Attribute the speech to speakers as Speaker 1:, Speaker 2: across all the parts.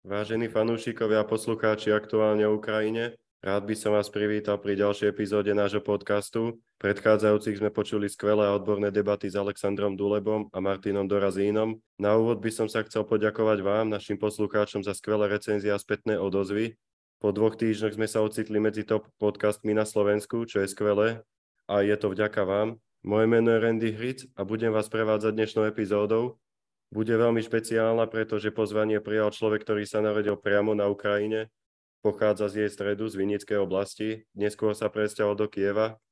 Speaker 1: Vážení fanúšikovia a poslucháči aktuálne o Ukrajine, rád by som vás privítal pri ďalšej epizóde nášho podcastu. V predchádzajúcich sme počuli skvelé a odborné debaty s Alexandrom Dulebom a Martinom Dorazínom. Na úvod by som sa chcel poďakovať vám, našim poslucháčom, za skvelé recenzie a spätné odozvy. Po dvoch týždňoch sme sa ocitli medzi top podcastmi na Slovensku, čo je skvelé a je to vďaka vám. Moje meno je Randy Hric a budem vás prevádzať dnešnou epizódou bude veľmi špeciálna, pretože pozvanie prijal človek, ktorý sa narodil priamo na Ukrajine, pochádza z jej stredu, z Vinickej oblasti, neskôr sa presťahol do Kieva,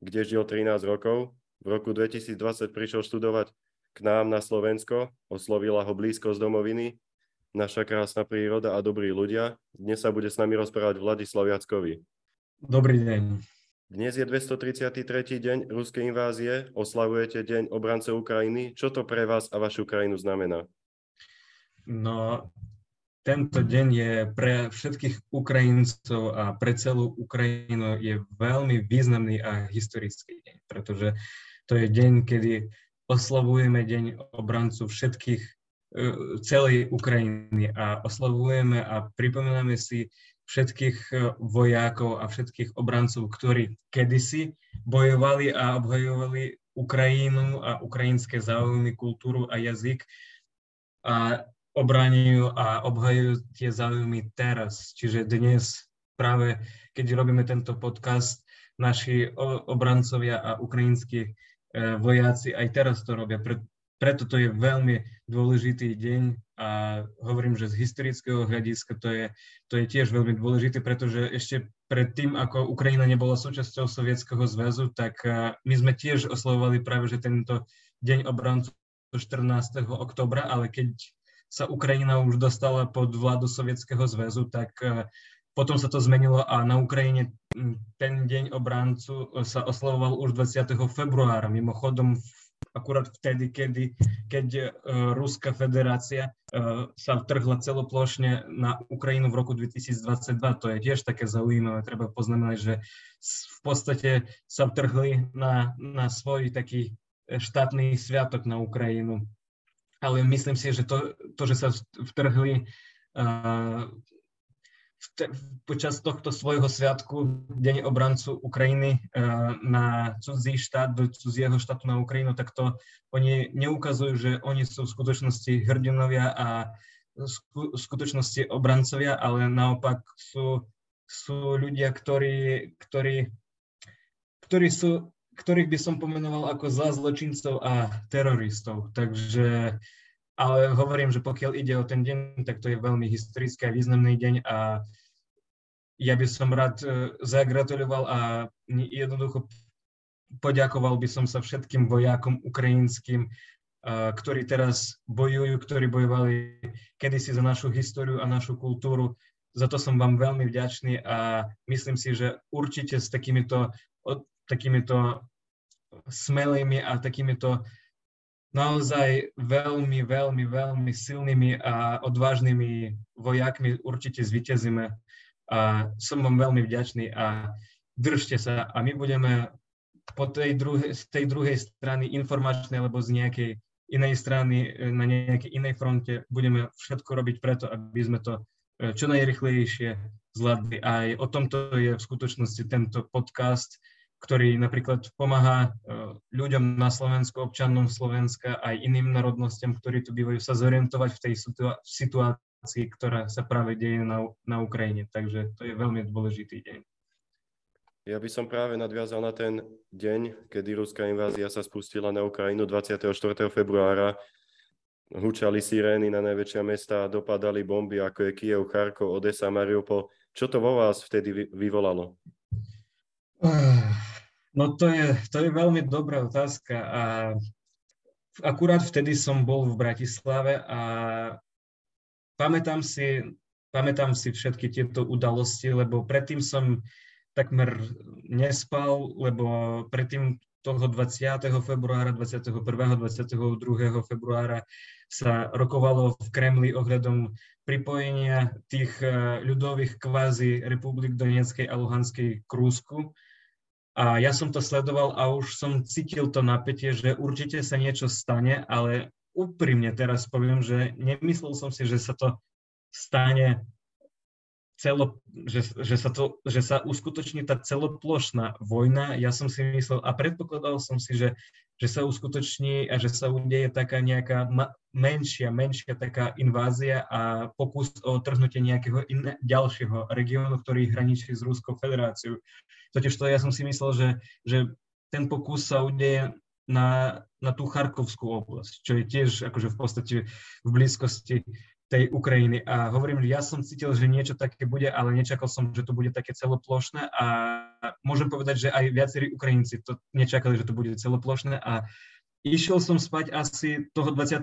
Speaker 1: kde žil 13 rokov. V roku 2020 prišiel študovať k nám na Slovensko, oslovila ho blízko z domoviny, naša krásna príroda a dobrí ľudia. Dnes sa bude s nami rozprávať Vladislav Jackovi.
Speaker 2: Dobrý deň.
Speaker 1: Dnes je 233. deň ruskej invázie, oslavujete Deň obrancov Ukrajiny. Čo to pre vás a vašu krajinu znamená?
Speaker 2: No, tento deň je pre všetkých Ukrajincov a pre celú Ukrajinu je veľmi významný a historický deň, pretože to je deň, kedy oslavujeme Deň obrancu všetkých e, celej Ukrajiny a oslavujeme a pripomíname si všetkých e, vojakov a všetkých obrancov, ktorí kedysi bojovali a obhajovali Ukrajinu a ukrajinské záujmy, kultúru a jazyk a obraňujú a obhajujú tie záujmy teraz. Čiže dnes práve, keď robíme tento podcast, naši obrancovia a ukrajinskí e, vojaci aj teraz to robia. Preto to je veľmi dôležitý deň a hovorím, že z historického hľadiska to je, to je tiež veľmi dôležité, pretože ešte predtým, ako Ukrajina nebola súčasťou Sovietskeho zväzu, tak my sme tiež oslovovali práve, že tento deň obrancu 14. oktobra, ale keď sa Ukrajina už dostala pod vládu Sovietskeho zväzu, tak potom sa to zmenilo a na Ukrajine ten deň obrancu sa oslavoval už 20. februára. Mimochodom v akurát vtedy, kedy, keď uh, Ruská federácia uh, sa vtrhla celoplošne na Ukrajinu v roku 2022. To je tiež také zaujímavé. Treba poznamenať, že v podstate sa vtrhli na, na svoj taký e, štátny sviatok na Ukrajinu. Ale myslím si, že to, to že sa vtrhli počas tohto svojho sviatku, Deň obrancu Ukrajiny eh, na cudzí štát, do cudzieho štátu na Ukrajinu, tak to oni neukazujú, že oni sú v skutočnosti hrdinovia a v skutočnosti obrancovia, ale naopak sú, sú ľudia, ktorí, ktorí, ktorí sú, ktorých by som pomenoval ako zlá zločincov a teroristov. Takže ale hovorím, že pokiaľ ide o ten deň, tak to je veľmi historický a významný deň a ja by som rád e, zagratuloval a jednoducho poďakoval by som sa všetkým vojakom ukrajinským, e, ktorí teraz bojujú, ktorí bojovali kedysi za našu históriu a našu kultúru. Za to som vám veľmi vďačný a myslím si, že určite s takýmito, takýmito smelými a takýmito naozaj veľmi, veľmi, veľmi silnými a odvážnymi vojakmi určite zvíťazíme. A som vám veľmi vďačný a držte sa a my budeme po tej druhej, z tej druhej strany informačnej alebo z nejakej inej strany, na nejakej inej fronte budeme všetko robiť preto, aby sme to e, čo najrychlejšie zvládli. Aj o tomto je v skutočnosti tento podcast, ktorý napríklad pomáha e, ľuďom na Slovensku, občanom Slovenska aj iným národnostiam, ktorí tu bývajú, sa zorientovať v tej situácii, ktorá sa práve deje na, na Ukrajine. Takže to je veľmi dôležitý deň.
Speaker 1: Ja by som práve nadviazal na ten deň, kedy ruská invázia sa spustila na Ukrajinu 24. februára. Hučali sirény na najväčšie mesta, dopadali bomby, ako je Kiev, Charkov, Odesa, Mariupol. Čo to vo vás vtedy vyvolalo?
Speaker 2: No to je, to je veľmi dobrá otázka a akurát vtedy som bol v Bratislave a pamätám si, pamätám si všetky tieto udalosti, lebo predtým som takmer nespal, lebo predtým toho 20. februára, 21. 22. februára sa rokovalo v Kremli ohľadom pripojenia tých eh, ľudových kvázi republik Donetskej a Luhanskej k Rúsku. A ja som to sledoval a už som cítil to napätie, že určite sa niečo stane, ale úprimne teraz poviem, že nemyslel som si, že sa to stane celo, že, že, sa to, že sa uskutoční tá celoplošná vojna. Ja som si myslel a predpokladal som si, že, že sa uskutoční a že sa udeje taká nejaká ma, menšia, menšia taká invázia a pokus o trhnutie nejakého iné, ďalšieho regiónu, ktorý hraničí s Ruskou federáciou. Totiž to ja som si myslel, že, že ten pokus sa udeje na, na tú Charkovskú oblasť, čo je tiež akože v podstate v blízkosti tej Ukrajiny. A hovorím, ja som cítil, že niečo také bude, ale nečakal som, že to bude také celoplošné a môžem povedať, že aj viacerí Ukrajinci to nečakali, že to bude celoplošné a Išiel som spať asi toho 23.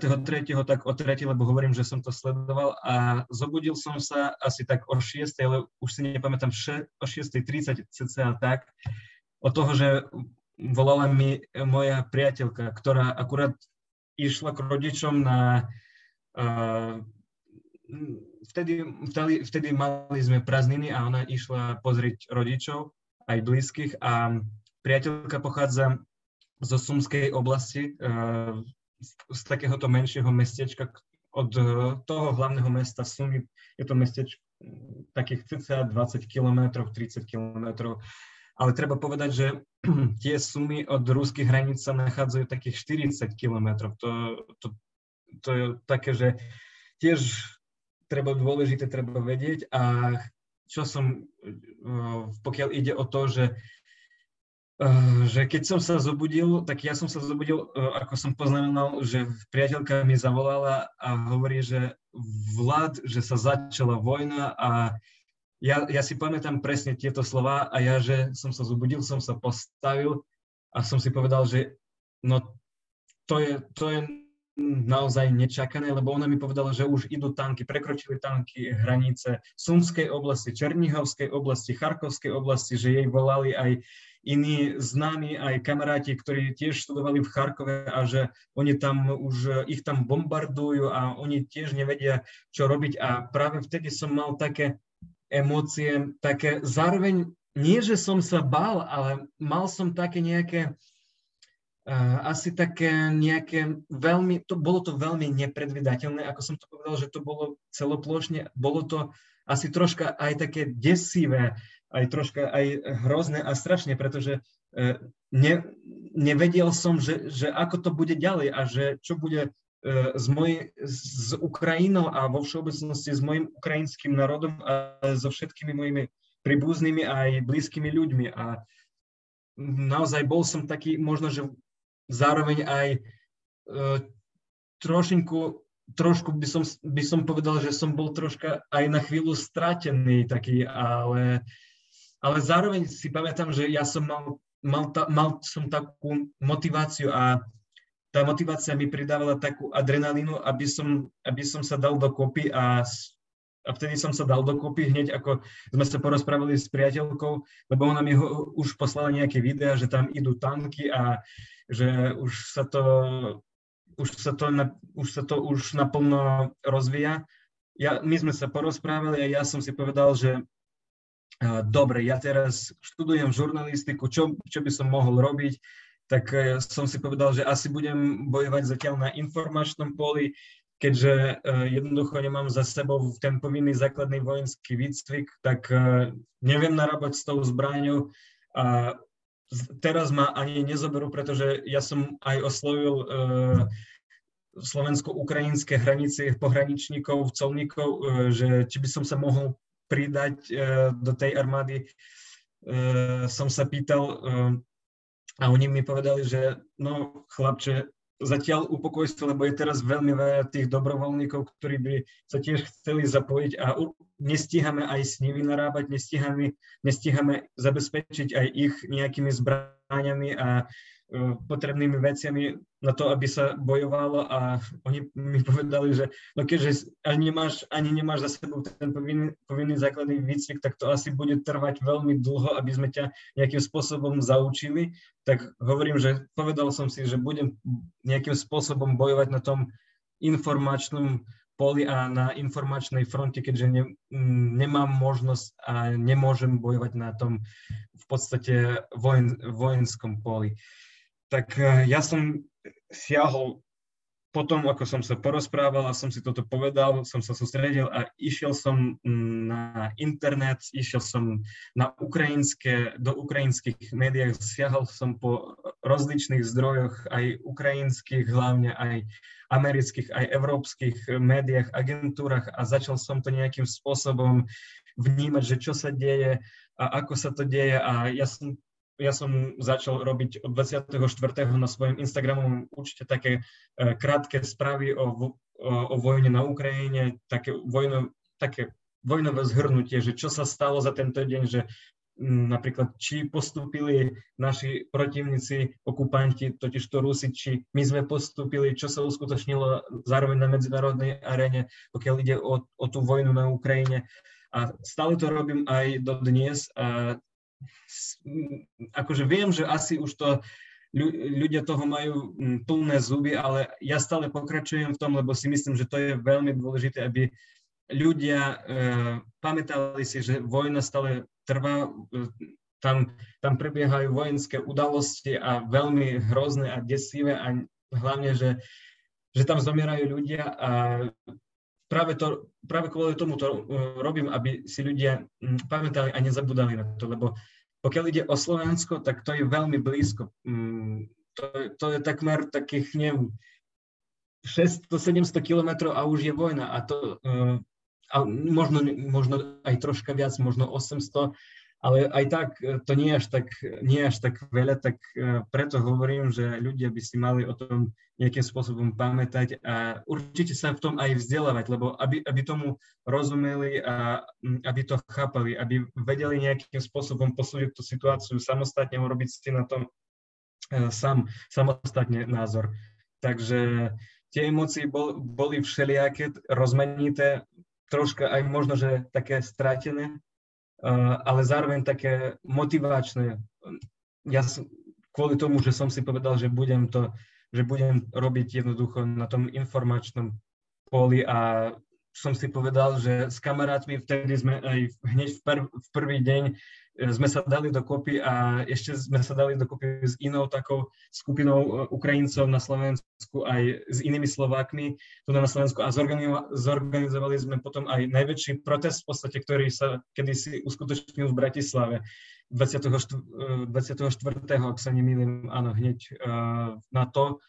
Speaker 2: tak o 3. lebo hovorím, že som to sledoval a zobudil som sa asi tak o 6. ale už si nepamätám, o 6.30 cca tak, o toho, že volala mi moja priateľka, ktorá akurát išla k rodičom na uh, vtedy, vtedy, vtedy mali sme prázdniny a ona išla pozrieť rodičov, aj blízkych a priateľka pochádza zo Sumskej oblasti, uh, z takéhoto menšieho mestečka od uh, toho hlavného mesta Sumy. Je to mestečko takých cca 20 km, 30 km. Ale treba povedať, že tie sumy od ruských hraníc sa nachádzajú takých 40 km. To, to, to je také, že tiež treba dôležité, treba vedieť a čo som, eh, pokiaľ ide o to, že eh, že keď som sa zobudil, tak ja som sa zobudil, ako som poznamenal, že priateľka mi zavolala a hovorí, že vlád, že sa začala vojna a ja, ja si pamätám presne tieto slova a ja, že som sa zobudil, som sa postavil a som si povedal, že no to je, to je naozaj nečakané, lebo ona mi povedala, že už idú tanky, prekročili tanky hranice Sumskej oblasti, Černihovskej oblasti, Charkovskej oblasti, že jej volali aj iní známi, aj kamaráti, ktorí tiež študovali v Charkove a že oni tam už, ich tam bombardujú a oni tiež nevedia, čo robiť. A práve vtedy som mal také emócie, také zároveň nie, že som sa bál, ale mal som také nejaké asi také nejaké veľmi, to, bolo to veľmi nepredvydateľné, ako som to povedal, že to bolo celoplošne, bolo to asi troška aj také desivé, aj troška aj hrozné a strašne, pretože e, ne, nevedel som, že, že ako to bude ďalej a že čo bude e, s, moj, s Ukrajinou a vo všeobecnosti s mojim ukrajinským národom a so všetkými mojimi príbuznými a aj blízkymi ľuďmi. A naozaj bol som taký možno, že zároveň aj e, trošinku, trošku by som, by som povedal, že som bol troška aj na chvíľu stratený taký, ale, ale zároveň si pamätám, že ja som mal, mal, ta, mal som takú motiváciu a tá motivácia mi pridávala takú adrenalínu, aby som, aby som sa dal dokopy a a vtedy som sa dal dokopy hneď, ako sme sa porozprávali s priateľkou, lebo ona mi ho, už poslala nejaké videá, že tam idú tanky a že už sa to, už sa to, už sa to už naplno rozvíja. Ja, my sme sa porozprávali a ja som si povedal, že dobre, ja teraz študujem žurnalistiku, čo, čo by som mohol robiť, tak uh, som si povedal, že asi budem bojovať zatiaľ na informačnom poli, keďže uh, jednoducho nemám za sebou ten povinný základný vojenský výcvik, tak uh, neviem narábať s tou zbraňou a teraz ma ani nezoberú, pretože ja som aj oslovil uh, slovensko-ukrajinské hranice pohraničníkov, colníkov, uh, že či by som sa mohol pridať uh, do tej armády. Uh, som sa pýtal uh, a oni mi povedali, že no chlapče, zatiaľ upokoj sa, lebo je teraz veľmi veľa tých dobrovoľníkov, ktorí by sa tiež chceli zapojiť a nestíhame aj s nimi narábať, nestíhame, nestíhame zabezpečiť aj ich nejakými zbraniami a potrebnými veciami na to, aby sa bojovalo a oni mi povedali, že no keďže ani nemáš, ani nemáš za sebou ten povinný, povinný základný výcvik, tak to asi bude trvať veľmi dlho, aby sme ťa nejakým spôsobom zaučili. Tak hovorím, že povedal som si, že budem nejakým spôsobom bojovať na tom informačnom poli a na informačnej fronte, keďže ne, nemám možnosť a nemôžem bojovať na tom v podstate vojen, vojenskom poli. Tak eh, ja som siahol potom, ako som sa porozprával a som si toto povedal, som sa sústredil a išiel som na internet, išiel som na ukrajinské, do ukrajinských médiách, siahal som po rozličných zdrojoch, aj ukrajinských, hlavne aj amerických, aj európskych médiách, agentúrach a začal som to nejakým spôsobom vnímať, že čo sa deje a ako sa to deje a ja som ja som začal robiť od 24. na svojom Instagramovom účte také uh, krátke správy o, o, o vojne na Ukrajine, také, vojno, také vojnové zhrnutie, že čo sa stalo za tento deň, že napríklad či postúpili naši protivníci, okupanti, totiž to Rusi, či my sme postúpili, čo sa uskutočnilo zároveň na medzinárodnej arene, pokiaľ ide o, o tú vojnu na Ukrajine. A stále to robím aj do dnes. A akože viem, že asi už to ľudia toho majú plné zuby, ale ja stále pokračujem v tom, lebo si myslím, že to je veľmi dôležité, aby ľudia e, pamätali si, že vojna stále trvá, e, tam, tam prebiehajú vojenské udalosti a veľmi hrozné a desivé a hlavne, že, že tam zomierajú ľudia a práve, to, práve kvôli tomu to uh, robím, aby si ľudia um, pamätali a nezabudali na to, lebo pokiaľ ide o Slovensko, tak to je veľmi blízko. Um, to, to je takmer takých, neviem, 600-700 kilometrov a už je vojna a to uh, a možno, možno aj troška viac, možno 800 ale aj tak e, to nie až tak, nie až tak veľa, tak e, preto hovorím, že ľudia by si mali o tom nejakým spôsobom pamätať a určite sa v tom aj vzdelávať, lebo aby, aby tomu rozumeli a aby to chápali, aby vedeli nejakým spôsobom posúdiť tú situáciu samostatne, urobiť si na tom e, sám, samostatne názor. Takže tie emócie bol, boli všelijaké, rozmanité, troška aj možno, že také stratené, ale zároveň také motivačné. Ja som, kvôli tomu, že som si povedal, že budem to, že budem robiť jednoducho na tom informačnom poli a som si povedal, že s kamarátmi vtedy sme aj hneď v, prv, v prvý deň sme sa dali dokopy a ešte sme sa dali dokopy s inou takou skupinou e, Ukrajincov na Slovensku aj s inými Slovákmi tu na Slovensku a zorganizovali sme potom aj najväčší protest v podstate, ktorý sa kedysi uskutočnil v Bratislave 24. 24. ak sa nemýlim, áno, hneď uh, na to.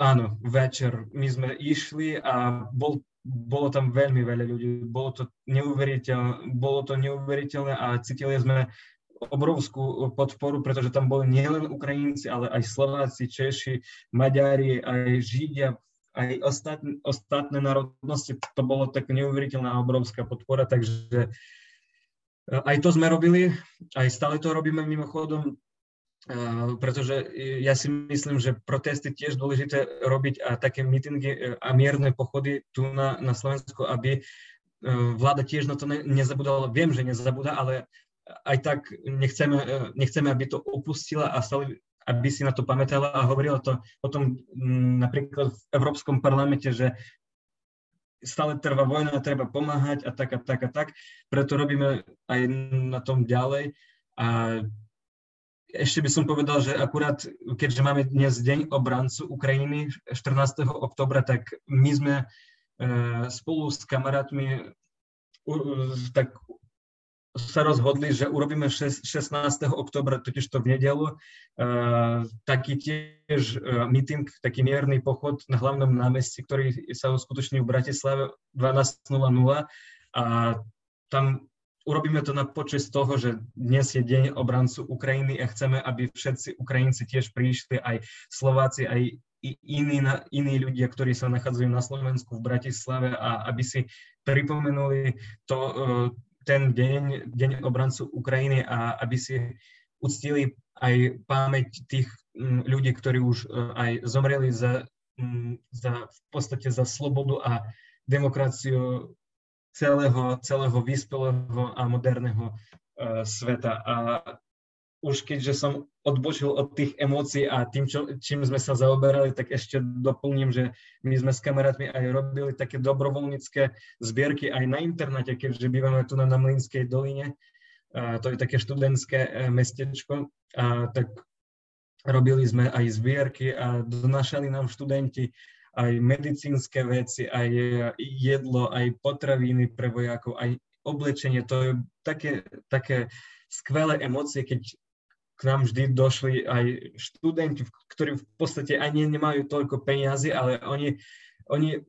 Speaker 2: Áno, večer my sme išli a bol bolo tam veľmi veľa ľudí, bolo to neuveriteľné, bolo to neuveriteľné a cítili sme obrovskú podporu, pretože tam boli nielen Ukrajinci, ale aj Slováci, Češi, Maďari, aj Židia, aj ostatné, ostatné národnosti. To bolo tak neuveriteľná obrovská podpora, takže aj to sme robili, aj stále to robíme mimochodom pretože ja si myslím, že protesty tiež dôležité robiť a také mítingy e, a mierne pochody tu na, na Slovensku, aby e, vláda tiež na to ne, nezabudala. Viem, že nezabúda, ale aj tak nechceme, e, nechceme, aby to opustila a stále aby si na to pamätala a hovorila to potom napríklad v Európskom parlamente, že stále trvá vojna, treba pomáhať a tak a tak a tak. Preto robíme aj na tom ďalej. A ešte by som povedal, že akurát, keďže máme dnes Deň obrancu Ukrajiny 14. oktobra, tak my sme e, spolu s kamarátmi tak sa rozhodli, že urobíme 16. oktobra, totiž to v nedelu, e, taký tiež e, meeting, taký mierny pochod na hlavnom námestí, ktorý sa uskutoční v Bratislave 12.00 a tam urobíme to na počas toho, že dnes je deň obrancu Ukrajiny a chceme, aby všetci Ukrajinci tiež prišli, aj Slováci, aj iní, iní ľudia, ktorí sa nachádzajú na Slovensku v Bratislave a aby si pripomenuli to, e, ten deň, deň obrancu Ukrajiny a aby si uctili aj pamäť tých ľudí, ktorí už e, aj zomreli za, za, v podstate za slobodu a demokraciu celého, celého vyspelého a moderného uh, sveta. A už keďže som odbočil od tých emócií a tým, čo, čím sme sa zaoberali, tak ešte doplním, že my sme s kamarátmi aj robili také dobrovoľnícke zbierky aj na internete, keďže bývame tu na Namlinskej doline. A to je také študentské e, mestečko. A tak robili sme aj zbierky a donášali nám študenti aj medicínske veci, aj jedlo, aj potraviny pre vojakov, aj oblečenie. To je také, také skvelé emócie, keď k nám vždy došli aj študenti, ktorí v podstate ani nemajú toľko peniazy, ale oni, oni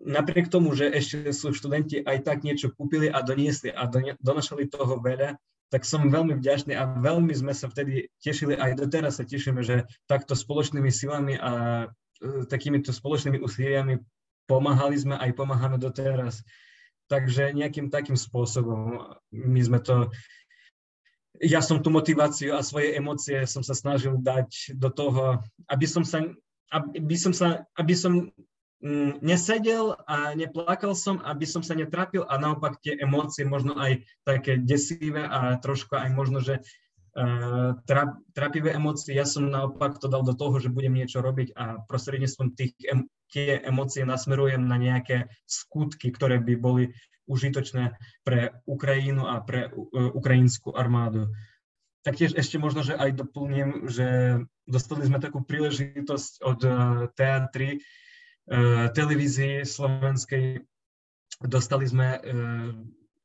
Speaker 2: napriek tomu, že ešte sú študenti, aj tak niečo kúpili a doniesli a donašali toho veľa, tak som veľmi vďačný a veľmi sme sa vtedy tešili, aj doteraz sa tešíme, že takto spoločnými silami a e, takýmito spoločnými úsiliami pomáhali sme aj pomáhame doteraz. Takže nejakým takým spôsobom my sme to ja som tú motiváciu a svoje emócie som sa snažil dať do toho, aby som sa, aby som sa, aby som mm, nesedel a neplakal som, aby som sa netrapil a naopak tie emócie možno aj také desivé a trošku aj možno, že trap, trapivé emócie, ja som naopak to dal do toho, že budem niečo robiť a prostredníctvom tých em, tie emócie nasmerujem na nejaké skutky, ktoré by boli užitočné pre Ukrajinu a pre uh, ukrajinskú armádu. Taktiež ešte možno, že aj doplním, že dostali sme takú príležitosť od uh, teatry, televízii slovenskej, dostali sme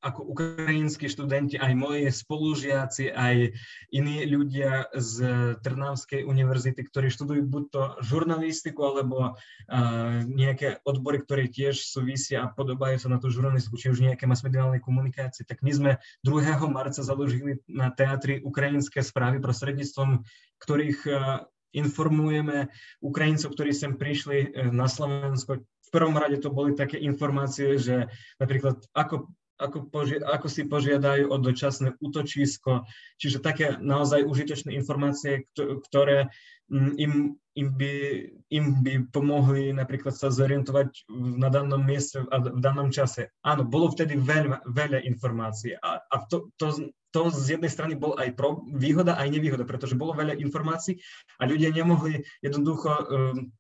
Speaker 2: ako ukrajinskí študenti, aj moji spolužiaci, aj iní ľudia z Trnavskej univerzity, ktorí študujú buď to žurnalistiku, alebo uh, nejaké odbory, ktoré tiež súvisia a podobajú sa na tú žurnalistiku, či už nejaké masmediálne komunikácie, tak my sme 2. marca založili na teatri ukrajinské správy prostredníctvom, ktorých uh, informujeme Ukrajincov, ktorí sem prišli na Slovensko. V prvom rade to boli také informácie, že napríklad ako ako, poži- ako si požiadajú o dočasné útočisko, čiže také naozaj užitočné informácie, ktoré mm, im, im, by, im by pomohli napríklad sa zorientovať na danom mieste a v danom čase. Áno, bolo vtedy veľa, veľa informácií a, a to, to, to z jednej strany bol aj pro, výhoda, aj nevýhoda, pretože bolo veľa informácií a ľudia nemohli jednoducho um,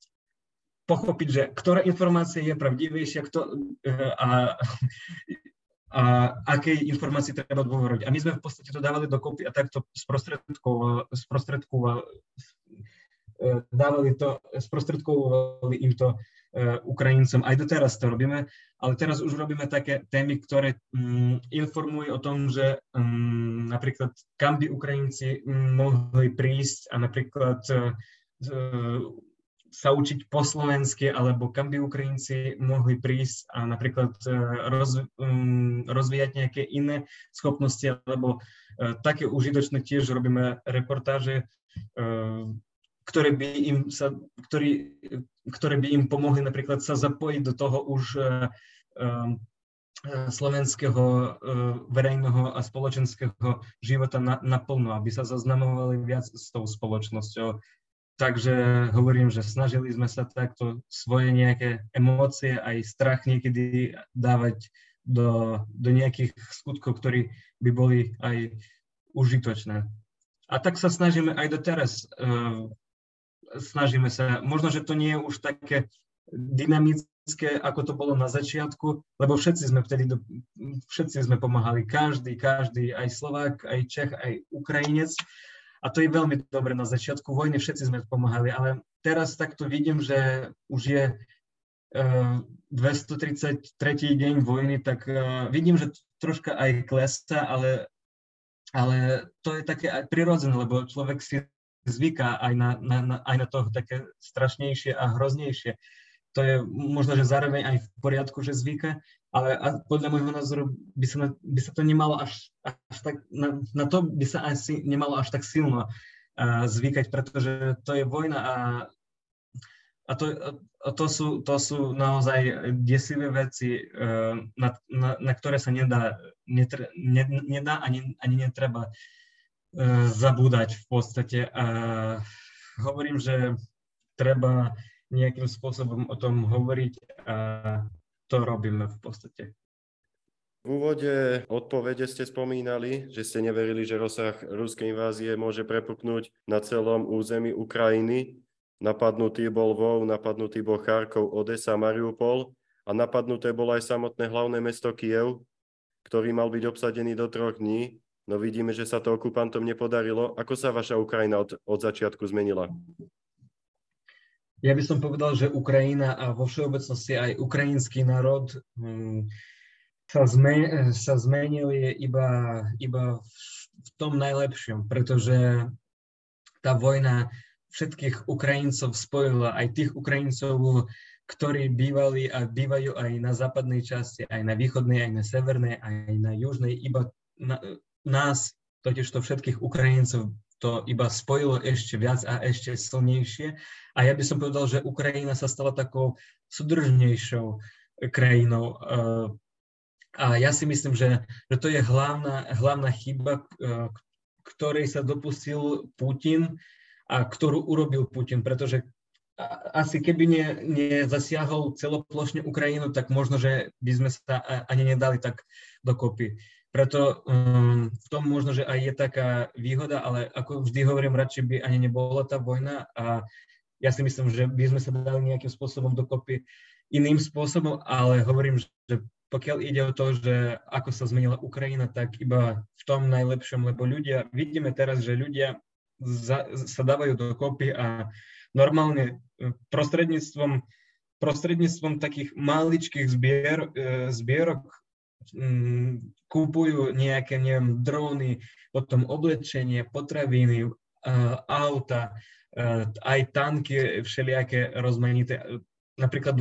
Speaker 2: pochopiť, že ktorá informácia je pravdivejšia kto, uh, a a akej informácii treba dôveriť. A my sme v podstate to dávali dokopy a takto sprostredkovali, e, dávali to, sprostredkovali im to e, Ukrajincom. Aj doteraz to robíme, ale teraz už robíme také témy, ktoré um, informujú o tom, že um, napríklad kam by Ukrajinci mohli prísť a napríklad uh, sa učiť po slovensky, alebo kam by Ukrajinci mohli prísť a napríklad e, roz, um, rozvíjať nejaké iné schopnosti, alebo uh, také užitočné tiež robíme reportáže, uh, ktoré by im sa, ktorý, ktoré by im pomohli napríklad sa zapojiť do toho už uh, um, slovenského verejného a spoločenského života na, naplno, aby sa zaznamovali viac s tou spoločnosťou, Takže hovorím, že snažili sme sa takto svoje nejaké emócie, aj strach niekedy dávať do, do nejakých skutkov, ktorí by boli aj užitočné. A tak sa snažíme aj doteraz. Uh, snažíme sa, možno, že to nie je už také dynamické, ako to bolo na začiatku, lebo všetci sme vtedy, do, všetci sme pomáhali, každý, každý, aj Slovák, aj Čech, aj Ukrajinec. A to je veľmi dobre na začiatku vojny, všetci sme pomáhali, ale teraz takto vidím, že už je uh, e, 233. deň vojny, tak uh, vidím, že troška aj klesa, ale, ale to je také aj prirodzené, lebo človek si zvyká aj na, na, na, aj na to také strašnejšie a hroznejšie. To je možno, že zároveň aj v poriadku, že zvyka, ale podľa môjho názoru by sa, by sa to nemalo až, až tak, na, na to by sa asi nemalo až tak silno uh, zvykať, pretože to je vojna a, a, to, a to, sú, to sú naozaj desivé veci, uh, na, na, na ktoré sa nedá, netre, ne, nedá ani, ani netreba uh, zabúdať v podstate. A hovorím, že treba nejakým spôsobom o tom hovoriť a to robíme v podstate.
Speaker 1: V úvode odpovede ste spomínali, že ste neverili, že rozsah ruskej invázie môže prepuknúť na celom území Ukrajiny. Napadnutý bol Vov, napadnutý bol Charkov, Odesa, Mariupol a napadnuté bolo aj samotné hlavné mesto Kiev, ktorý mal byť obsadený do troch dní. No vidíme, že sa to okupantom nepodarilo. Ako sa vaša Ukrajina od, od začiatku zmenila?
Speaker 2: Ja by som povedal, že Ukrajina a vo všeobecnosti aj ukrajinský národ um, sa, zmen, sa zmenili iba, iba v tom najlepšom, pretože tá vojna všetkých Ukrajincov spojila, aj tých Ukrajincov, ktorí bývali a bývajú aj na západnej časti, aj na východnej, aj na severnej, aj na južnej, iba na, nás, totiž to všetkých Ukrajincov, to iba spojilo ešte viac a ešte silnejšie. A ja by som povedal, že Ukrajina sa stala takou súdržnejšou krajinou. Eh, a ja si myslím, že, že to je hlavná, hlavná chyba, eh, ktorej sa dopustil Putin a ktorú urobil Putin, pretože asi keby ne, nezasiahol celoplošne Ukrajinu, tak možno, že by sme sa ani nedali tak dokopy. Preto um, v tom možno, že aj je taká výhoda, ale ako vždy hovorím, radšej by ani nebola tá vojna a ja si myslím, že by sme sa dali nejakým spôsobom dokopy iným spôsobom, ale hovorím, že pokiaľ ide o to, že ako sa zmenila Ukrajina, tak iba v tom najlepšom, lebo ľudia, vidíme teraz, že ľudia za, sa dávajú dokopy a normálne e, prostredníctvom, prostredníctvom takých maličkých zbier, e, zbierok kúpujú nejaké, neviem, dróny, potom oblečenie, potraviny, auta, aj tanky všelijaké rozmanité. Napríklad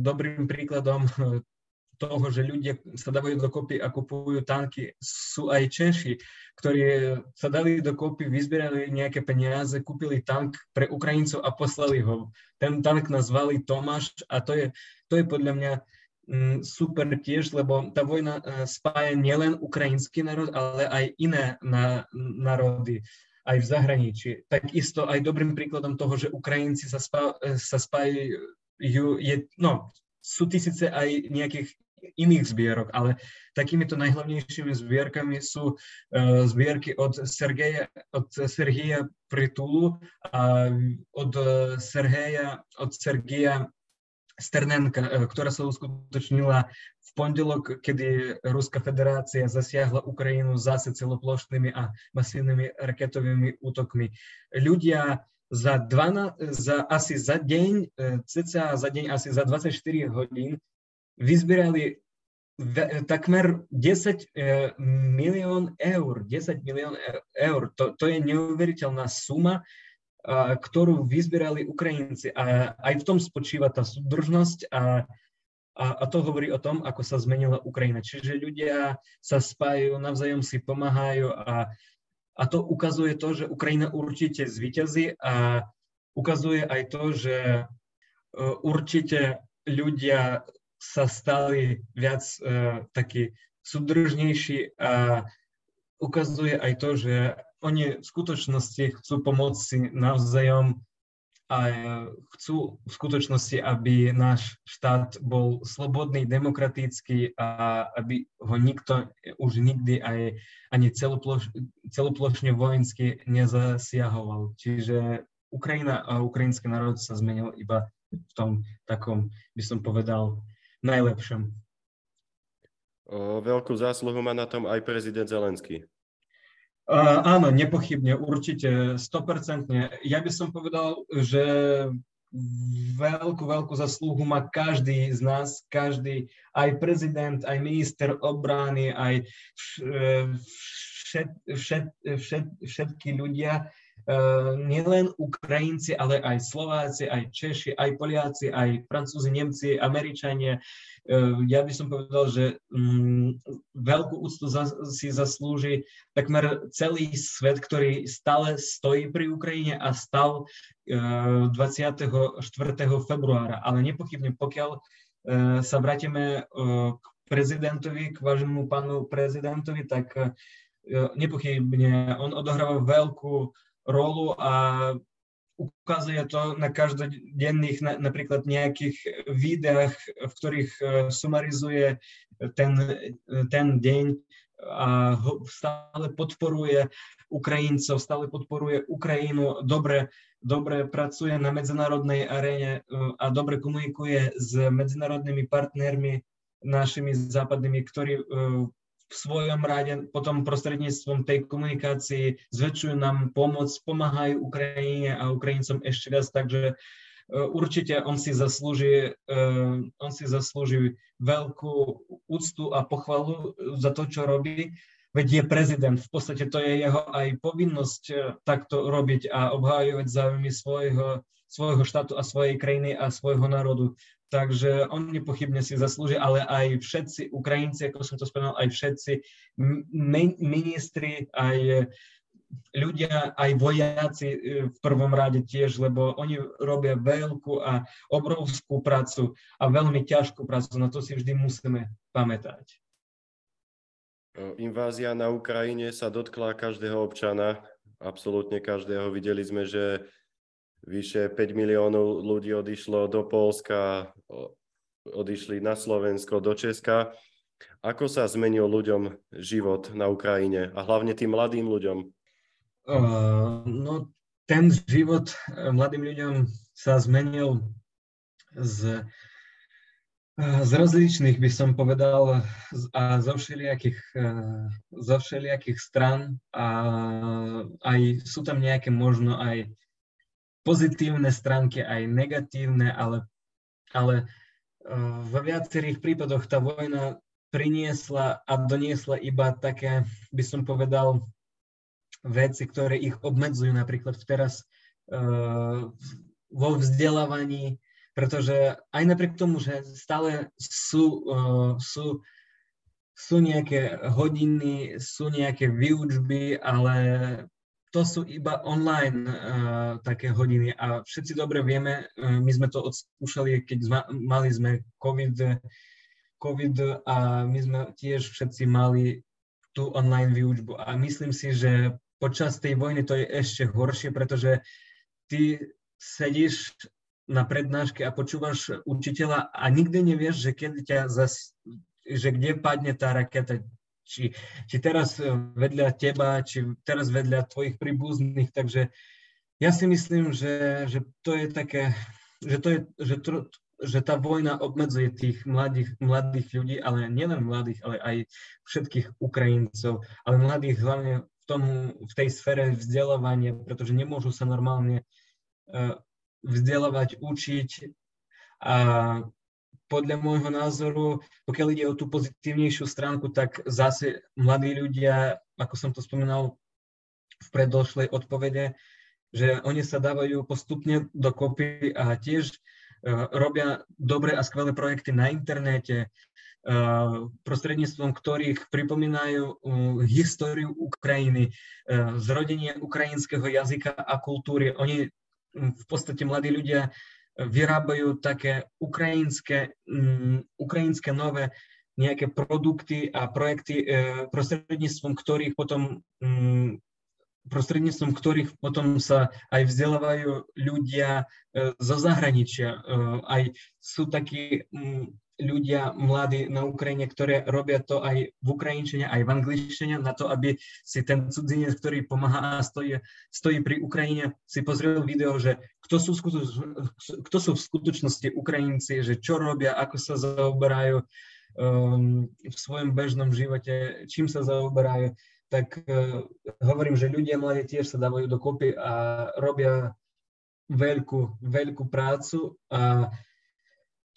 Speaker 2: dobrým príkladom toho, že ľudia sa dávajú dokopy a kupujú tanky, sú aj Češi, ktorí sa dali dokopy, vyzbierali nejaké peniaze, kúpili tank pre Ukrajincov a poslali ho. Ten tank nazvali Tomáš a to je, to je podľa mňa Mm, super tiež, lebo tá vojna e, spája nielen ukrajinský národ, ale aj iné národy aj v zahraničí. Takisto aj dobrým príkladom toho, že Ukrajinci sa, spá, e, sa spájajú, je, no, sú tisíce aj nejakých iných zbierok, ale takýmito najhlavnejšími zbierkami sú uh, zbierky od Sergeja, od Sergeja Pritulu a od Sergeja, od Sergeja Sternenka, e, ktorá sa uskutočnila v pondelok, kedy Ruská federácia zasiahla Ukrajinu zase celoplošnými a masívnymi raketovými útokmi. Ľudia za, 12, za asi za deň, e, cca za deň, asi za 24 hodín vyzbierali takmer 10 e, milión eur. 10 milión eur. To, to je neuveriteľná suma ktorú vyzbierali Ukrajinci. A aj v tom spočíva tá súdržnosť a, a, a to hovorí o tom, ako sa zmenila Ukrajina. Čiže ľudia sa spájajú, navzájom si pomáhajú a, a to ukazuje to, že Ukrajina určite zvíťazí a ukazuje aj to, že e, určite ľudia sa stali viac uh, takí súdržnejší a ukazuje aj to, že oni v skutočnosti chcú pomôcť si navzájom a chcú v skutočnosti, aby náš štát bol slobodný, demokratický a aby ho nikto už nikdy aj ani celoploš, celoplošne vojensky nezasiahoval. Čiže Ukrajina a ukrajinský národ sa zmenil iba v tom takom, by som povedal, najlepšom.
Speaker 1: O veľkú zásluhu má na tom aj prezident Zelenský.
Speaker 2: Uh, áno, nepochybne, určite, 100%. Ja by som povedal, že veľkú, veľkú zaslúhu má každý z nás, každý, aj prezident, aj minister obrany, aj všet, všet, všet, všetky ľudia, nielen Ukrajinci, ale aj Slováci, aj Češi, aj Poliaci, aj Francúzi, Nemci, Američania, Ehm, ja by som povedal, že mm, veľkú úctu si zaslúži takmer celý svet, ktorý stále stojí pri Ukrajine a stal e, ehm, 24. februára. Ale nepochybne, pokiaľ e, sa vrátime e, k prezidentovi, k váženému pánu prezidentovi, tak e, nepochybne on odohráva veľkú rolu a ukazuje to na každodenných na, napríklad nejakých videách, v ktorých uh, sumarizuje ten, ten deň a stále podporuje Ukrajincov, stále podporuje Ukrajinu, dobre, dobre pracuje na medzinárodnej aréne uh, a dobre komunikuje s medzinárodnými partnermi našimi západnými, ktorí uh, v svojom rade potom prostredníctvom tej komunikácii zväčšujú nám pomoc, pomáhajú Ukrajine a Ukrajincom ešte viac, takže určite on si zaslúži, on si zaslúži veľkú úctu a pochvalu za to, čo robí, veď je prezident. V podstate to je jeho aj povinnosť takto robiť a obhájovať záujmy svojho, svojho štátu a svojej krajiny a svojho národu. Takže on nepochybne si zaslúži, ale aj všetci Ukrajinci, ako som to spomínal, aj všetci ministri, aj ľudia, aj vojaci e, v prvom rade tiež, lebo oni robia veľkú a obrovskú prácu a veľmi ťažkú prácu. Na to si vždy musíme pamätať.
Speaker 1: Invázia na Ukrajine sa dotkla každého občana, absolútne každého. Videli sme, že Vyše 5 miliónov ľudí odišlo do Polska, odišli na Slovensko, do Česka. Ako sa zmenil ľuďom život na Ukrajine a hlavne tým mladým ľuďom?
Speaker 2: Uh, no, ten život e, mladým ľuďom sa zmenil z, e, z rozličných, by som povedal, a zo všelijakých, e, zo všelijakých stran a aj sú tam nejaké možno aj pozitívne stránky, aj negatívne, ale, ale eh, v viacerých prípadoch tá vojna priniesla a doniesla iba také, by som povedal, veci, ktoré ich obmedzujú napríklad teraz uh, vo vzdelávaní, pretože aj napriek tomu, že stále sú, uh, sú, sú nejaké hodiny, sú nejaké výučby, ale to sú iba online uh, také hodiny a všetci dobre vieme, uh, my sme to odskúšali, keď zma, mali sme COVID, COVID a my sme tiež všetci mali tú online výučbu. A myslím si, že počas tej vojny to je ešte horšie, pretože ty sedíš na prednáške a počúvaš učiteľa a nikdy nevieš, že keď ťa zas, že kde padne tá raketa, či, či teraz e, vedľa teba, či teraz vedľa tvojich príbuzných, takže ja si myslím, že, že to je také, že, to je, že, to, že tá vojna obmedzuje tých mladých, mladých ľudí, ale nielen mladých, ale aj všetkých Ukrajincov, ale mladých hlavne v, tom, v tej sfére vzdelávania, pretože nemôžu sa normálne uh, vzdelávať, učiť a podľa môjho názoru, pokiaľ ide o tú pozitívnejšiu stránku, tak zase mladí ľudia, ako som to spomínal v predošlej odpovede, že oni sa dávajú postupne dokopy a tiež uh, robia dobré a skvelé projekty na internete, uh, prostredníctvom ktorých pripomínajú uh, históriu Ukrajiny, zrodenie ukrajinského jazyka a kultúry. Oni v podstate mladí ľudia vyrábajú také ukrajinské, um, ukrajinské nové nejaké produkty a projekty, e, prostredníctvom ktorých potom um, prostredníctvom ktorých potom sa aj vzdelávajú ľudia e, ľudia mladí na Ukrajine, ktoré robia to aj v ukrajinčine, aj v angličtine, na to, aby si ten cudzinec, ktorý pomáha a stojí, stojí pri Ukrajine, si pozrel video, že kto sú, kto sú v skutočnosti Ukrajinci, že čo robia, ako sa zaoberajú um, v svojom bežnom živote, čím sa zaoberajú, tak uh, hovorím, že ľudia mladí tiež sa dávajú dokopy a robia veľkú, veľkú prácu a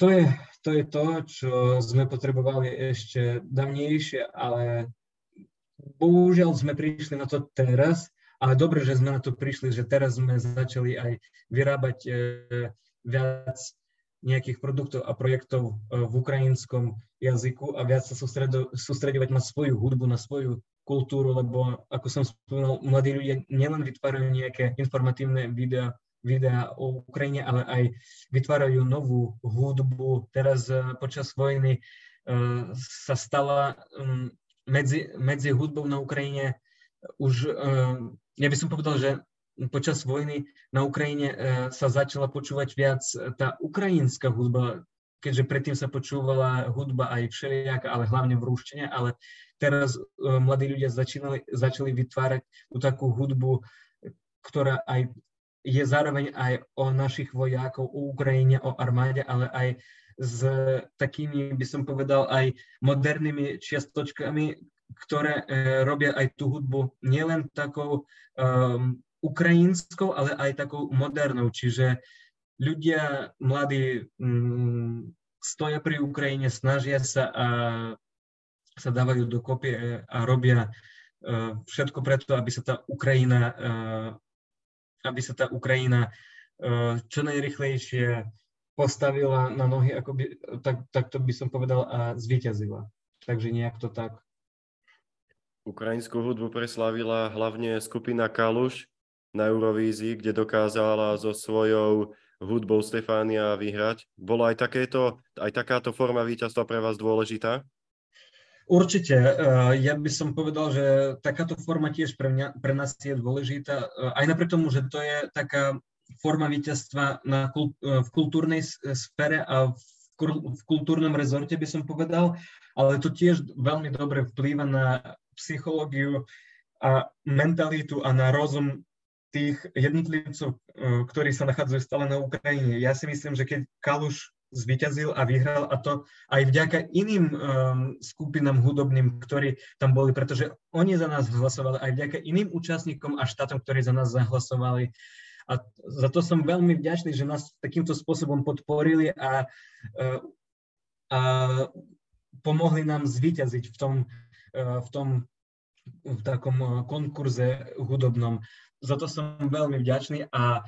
Speaker 2: to je, to je to, čo sme potrebovali ešte dávnejšie, ale bohužiaľ sme prišli na to teraz, ale dobre, že sme na to prišli, že teraz sme začali aj vyrábať e, viac nejakých produktov a projektov e, v ukrajinskom jazyku a viac sa sústredo, sústredovať na svoju hudbu, na svoju kultúru, lebo ako som spomínal, mladí ľudia nielen vytvárajú nejaké informatívne videá, videa o Ukrajine, ale aj vytvárajú novú hudbu. Teraz uh, počas vojny uh, sa stala medzi, medzi hudbou na Ukrajine už, uh, ja by som povedal, že počas vojny na Ukrajine sa začala počúvať viac tá ukrajinská hudba, keďže predtým sa počúvala hudba aj všelijaká, ale hlavne v rúštine, ale teraz mladí ľudia začínali, začali vytvárať tú takú hudbu, ktorá aj je zároveň aj o našich vojákov, o Ukrajine, o armáde, ale aj s takými, by som povedal, aj modernými čiastočkami, ktoré e, robia aj tú hudbu nielen takou um, ukrajinskou, ale aj takou modernou. Čiže ľudia mladí um, stoja pri Ukrajine, snažia sa a sa dávajú dokopy a robia uh, všetko preto, aby sa tá Ukrajina, uh, aby sa tá Ukrajina uh, čo najrychlejšie postavila na nohy, ako by, tak, tak to by som povedal, a zvíťazila. Takže nejak to tak.
Speaker 1: Ukrajinskú hudbu preslavila hlavne skupina Kaluš na Eurovízii, kde dokázala so svojou hudbou Stefánia vyhrať. Bolo aj, takéto, aj takáto forma víťazstva pre vás dôležitá?
Speaker 2: Určite. E, ja by som povedal, že takáto forma tiež pre, mňa, pre nás je dôležitá. E, aj napriek tomu, že to je taká forma víťazstva na, e, v kultúrnej sfére a v, v kultúrnom rezorte by som povedal, ale to tiež veľmi dobre vplýva na psychológiu a mentalitu a na rozum tých jednotlivcov, ktorí sa nachádzajú stále na Ukrajine. Ja si myslím, že keď Kaluš zvíťazil a vyhral a to aj vďaka iným um, skupinám hudobným, ktorí tam boli, pretože oni za nás hlasovali, aj vďaka iným účastníkom a štátom, ktorí za nás zahlasovali. A za to som veľmi vďačný, že nás takýmto spôsobom podporili a, uh, a pomohli nám zvíťaziť v tom, uh, v tom v takom konkurze hudobnom za to som veľmi vďačný a uh,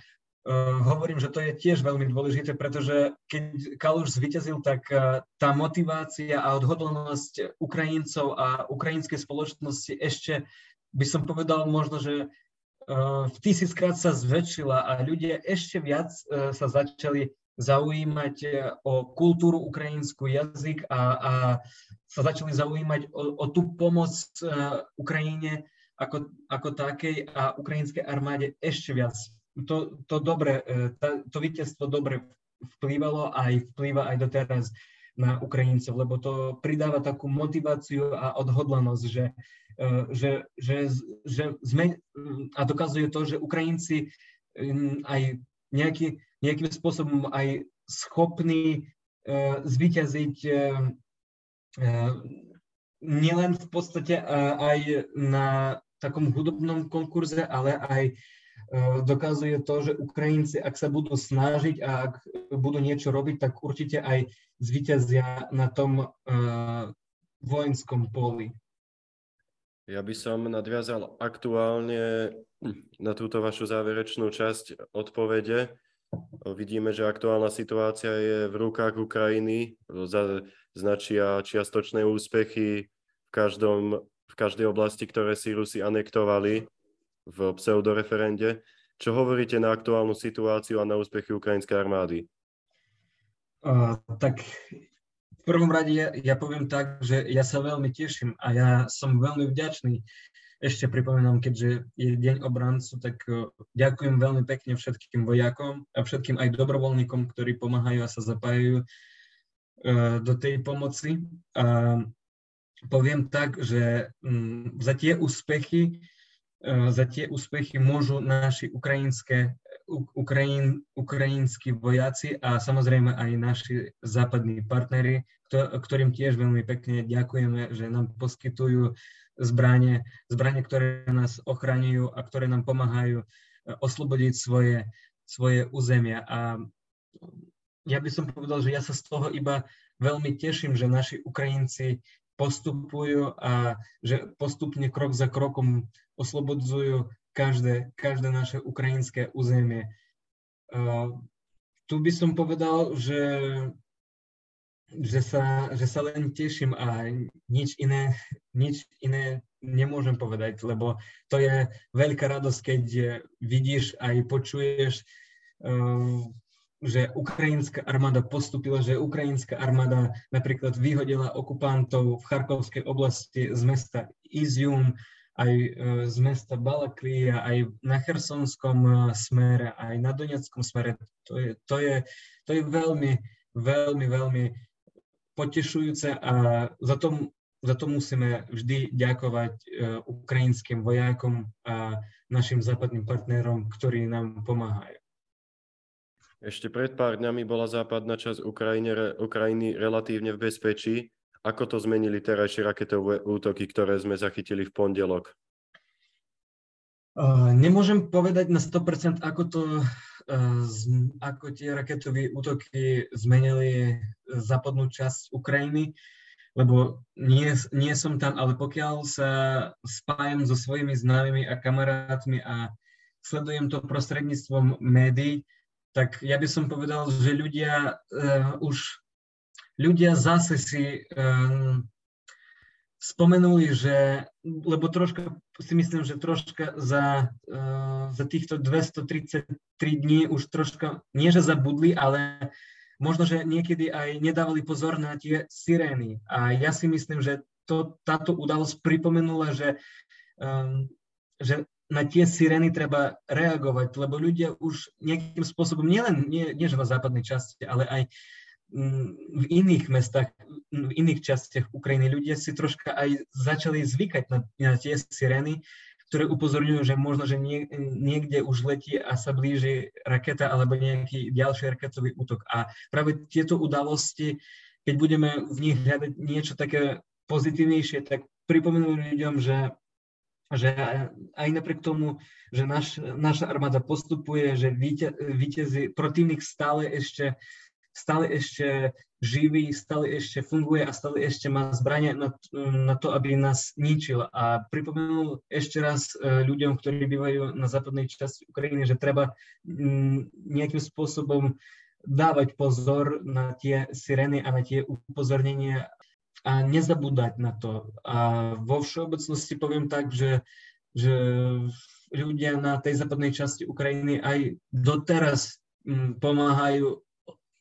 Speaker 2: hovorím, že to je tiež veľmi dôležité, pretože keď Kaluš zvyťazil, tak uh, tá motivácia a odhodlnosť Ukrajincov a ukrajinskej spoločnosti ešte by som povedal možno, že uh, v tisíckrát sa zväčšila a ľudia ešte viac uh, sa začali zaujímať o kultúru ukrajinskú jazyk a, a sa začali zaujímať o, o tú pomoc Ukrajine ako, ako takej a ukrajinskej armáde ešte viac. To, to, dobre, e, to víťazstvo dobre vplývalo a aj vplýva aj doteraz na Ukrajincov, lebo to pridáva takú motiváciu a odhodlanosť, že, e, že, že, že sme a dokazuje to, že Ukrajinci aj nejaký, nejakým spôsobom aj schopní e, zvíťaziť nielen v podstate aj na takom hudobnom konkurze, ale aj dokazuje to, že Ukrajinci, ak sa budú snažiť a ak budú niečo robiť, tak určite aj zvíťazia na tom uh, vojenskom poli.
Speaker 1: Ja by som nadviazal aktuálne na túto vašu záverečnú časť odpovede. Vidíme, že aktuálna situácia je v rukách Ukrajiny, značia čiastočné úspechy v každom v každej oblasti, ktoré si Rusi anektovali v pseudoreferende. Čo hovoríte na aktuálnu situáciu a na úspechy ukrajinskej armády?
Speaker 2: Uh, tak v prvom rade ja, ja poviem tak, že ja sa veľmi teším a ja som veľmi vďačný. Ešte pripomínam, keďže je Deň obrancu, tak uh, ďakujem veľmi pekne všetkým vojakom a všetkým aj dobrovoľníkom, ktorí pomáhajú a sa zapájajú uh, do tej pomoci. Uh, poviem tak, že mm, za tie úspechy za tie úspechy môžu naši ukrajinské, Ukrajin, ukrajinskí vojaci a samozrejme aj naši západní partnery, ktorým tiež veľmi pekne ďakujeme, že nám poskytujú zbranie, zbranie, ktoré nás ochraňujú a ktoré nám pomáhajú e, oslobodiť svoje, svoje územia. A ja by som povedal, že ja sa z toho iba veľmi teším, že naši Ukrajinci postupujú a že postupne krok za krokom oslobodzujú každé, každé naše ukrajinské územie. Uh, tu by som povedal, že, že, sa, že sa len teším a nič iné, nič iné nemôžem povedať, lebo to je veľká radosť, keď vidíš aj počuješ uh, že ukrajinská armáda postupila, že ukrajinská armáda napríklad vyhodila okupantov v Charkovskej oblasti z mesta Izium, aj e, z mesta Balaklia, aj na Chersonskom e, smere, aj na Doneckom smere. To je, to je, to je veľmi, veľmi, veľmi potešujúce a za to, za to musíme vždy ďakovať e, ukrajinským vojakom a našim západným partnerom, ktorí nám pomáhajú.
Speaker 1: Ešte pred pár dňami bola západná časť Ukrajine, Ukrajiny relatívne v bezpečí. Ako to zmenili terajšie raketové útoky, ktoré sme zachytili v pondelok?
Speaker 2: Nemôžem povedať na 100%, ako to, ako tie raketové útoky zmenili západnú časť Ukrajiny, lebo nie, nie som tam, ale pokiaľ sa spájam so svojimi známymi a kamarátmi a sledujem to prostredníctvom médií, tak ja by som povedal, že ľudia uh, už ľudia zase si um, spomenuli, že, lebo troška si myslím, že troška za, uh, za týchto 233 dní už troška, nie že zabudli, ale možno, že niekedy aj nedávali pozor na tie sirény. A ja si myslím, že to, táto udalosť pripomenula, že, um, že na tie sirény treba reagovať, lebo ľudia už nejakým spôsobom, nielen, nie, nie na západnej časti, ale aj v iných mestách, v iných častiach Ukrajiny ľudia si troška aj začali zvykať na, na tie sirény, ktoré upozorňujú, že možno, že nie, niekde už letí a sa blíži raketa alebo nejaký ďalší raketový útok. A práve tieto udalosti, keď budeme v nich hľadať niečo také pozitívnejšie, tak pripomenú ľuďom, že že aj napriek tomu, že naš, naša armáda postupuje, že víťazí, protivník stále ešte stále ešte živý, stále ešte funguje a stále ešte má zbranie na, na to, aby nás ničil. A pripomenul ešte raz e, ľuďom, ktorí bývajú na západnej časti Ukrajiny, že treba nejakým spôsobom dávať pozor na tie sirény a na tie upozornenia a nezabúdať na to. A vo všeobecnosti poviem tak, že, že ľudia na tej západnej časti Ukrajiny aj doteraz pomáhajú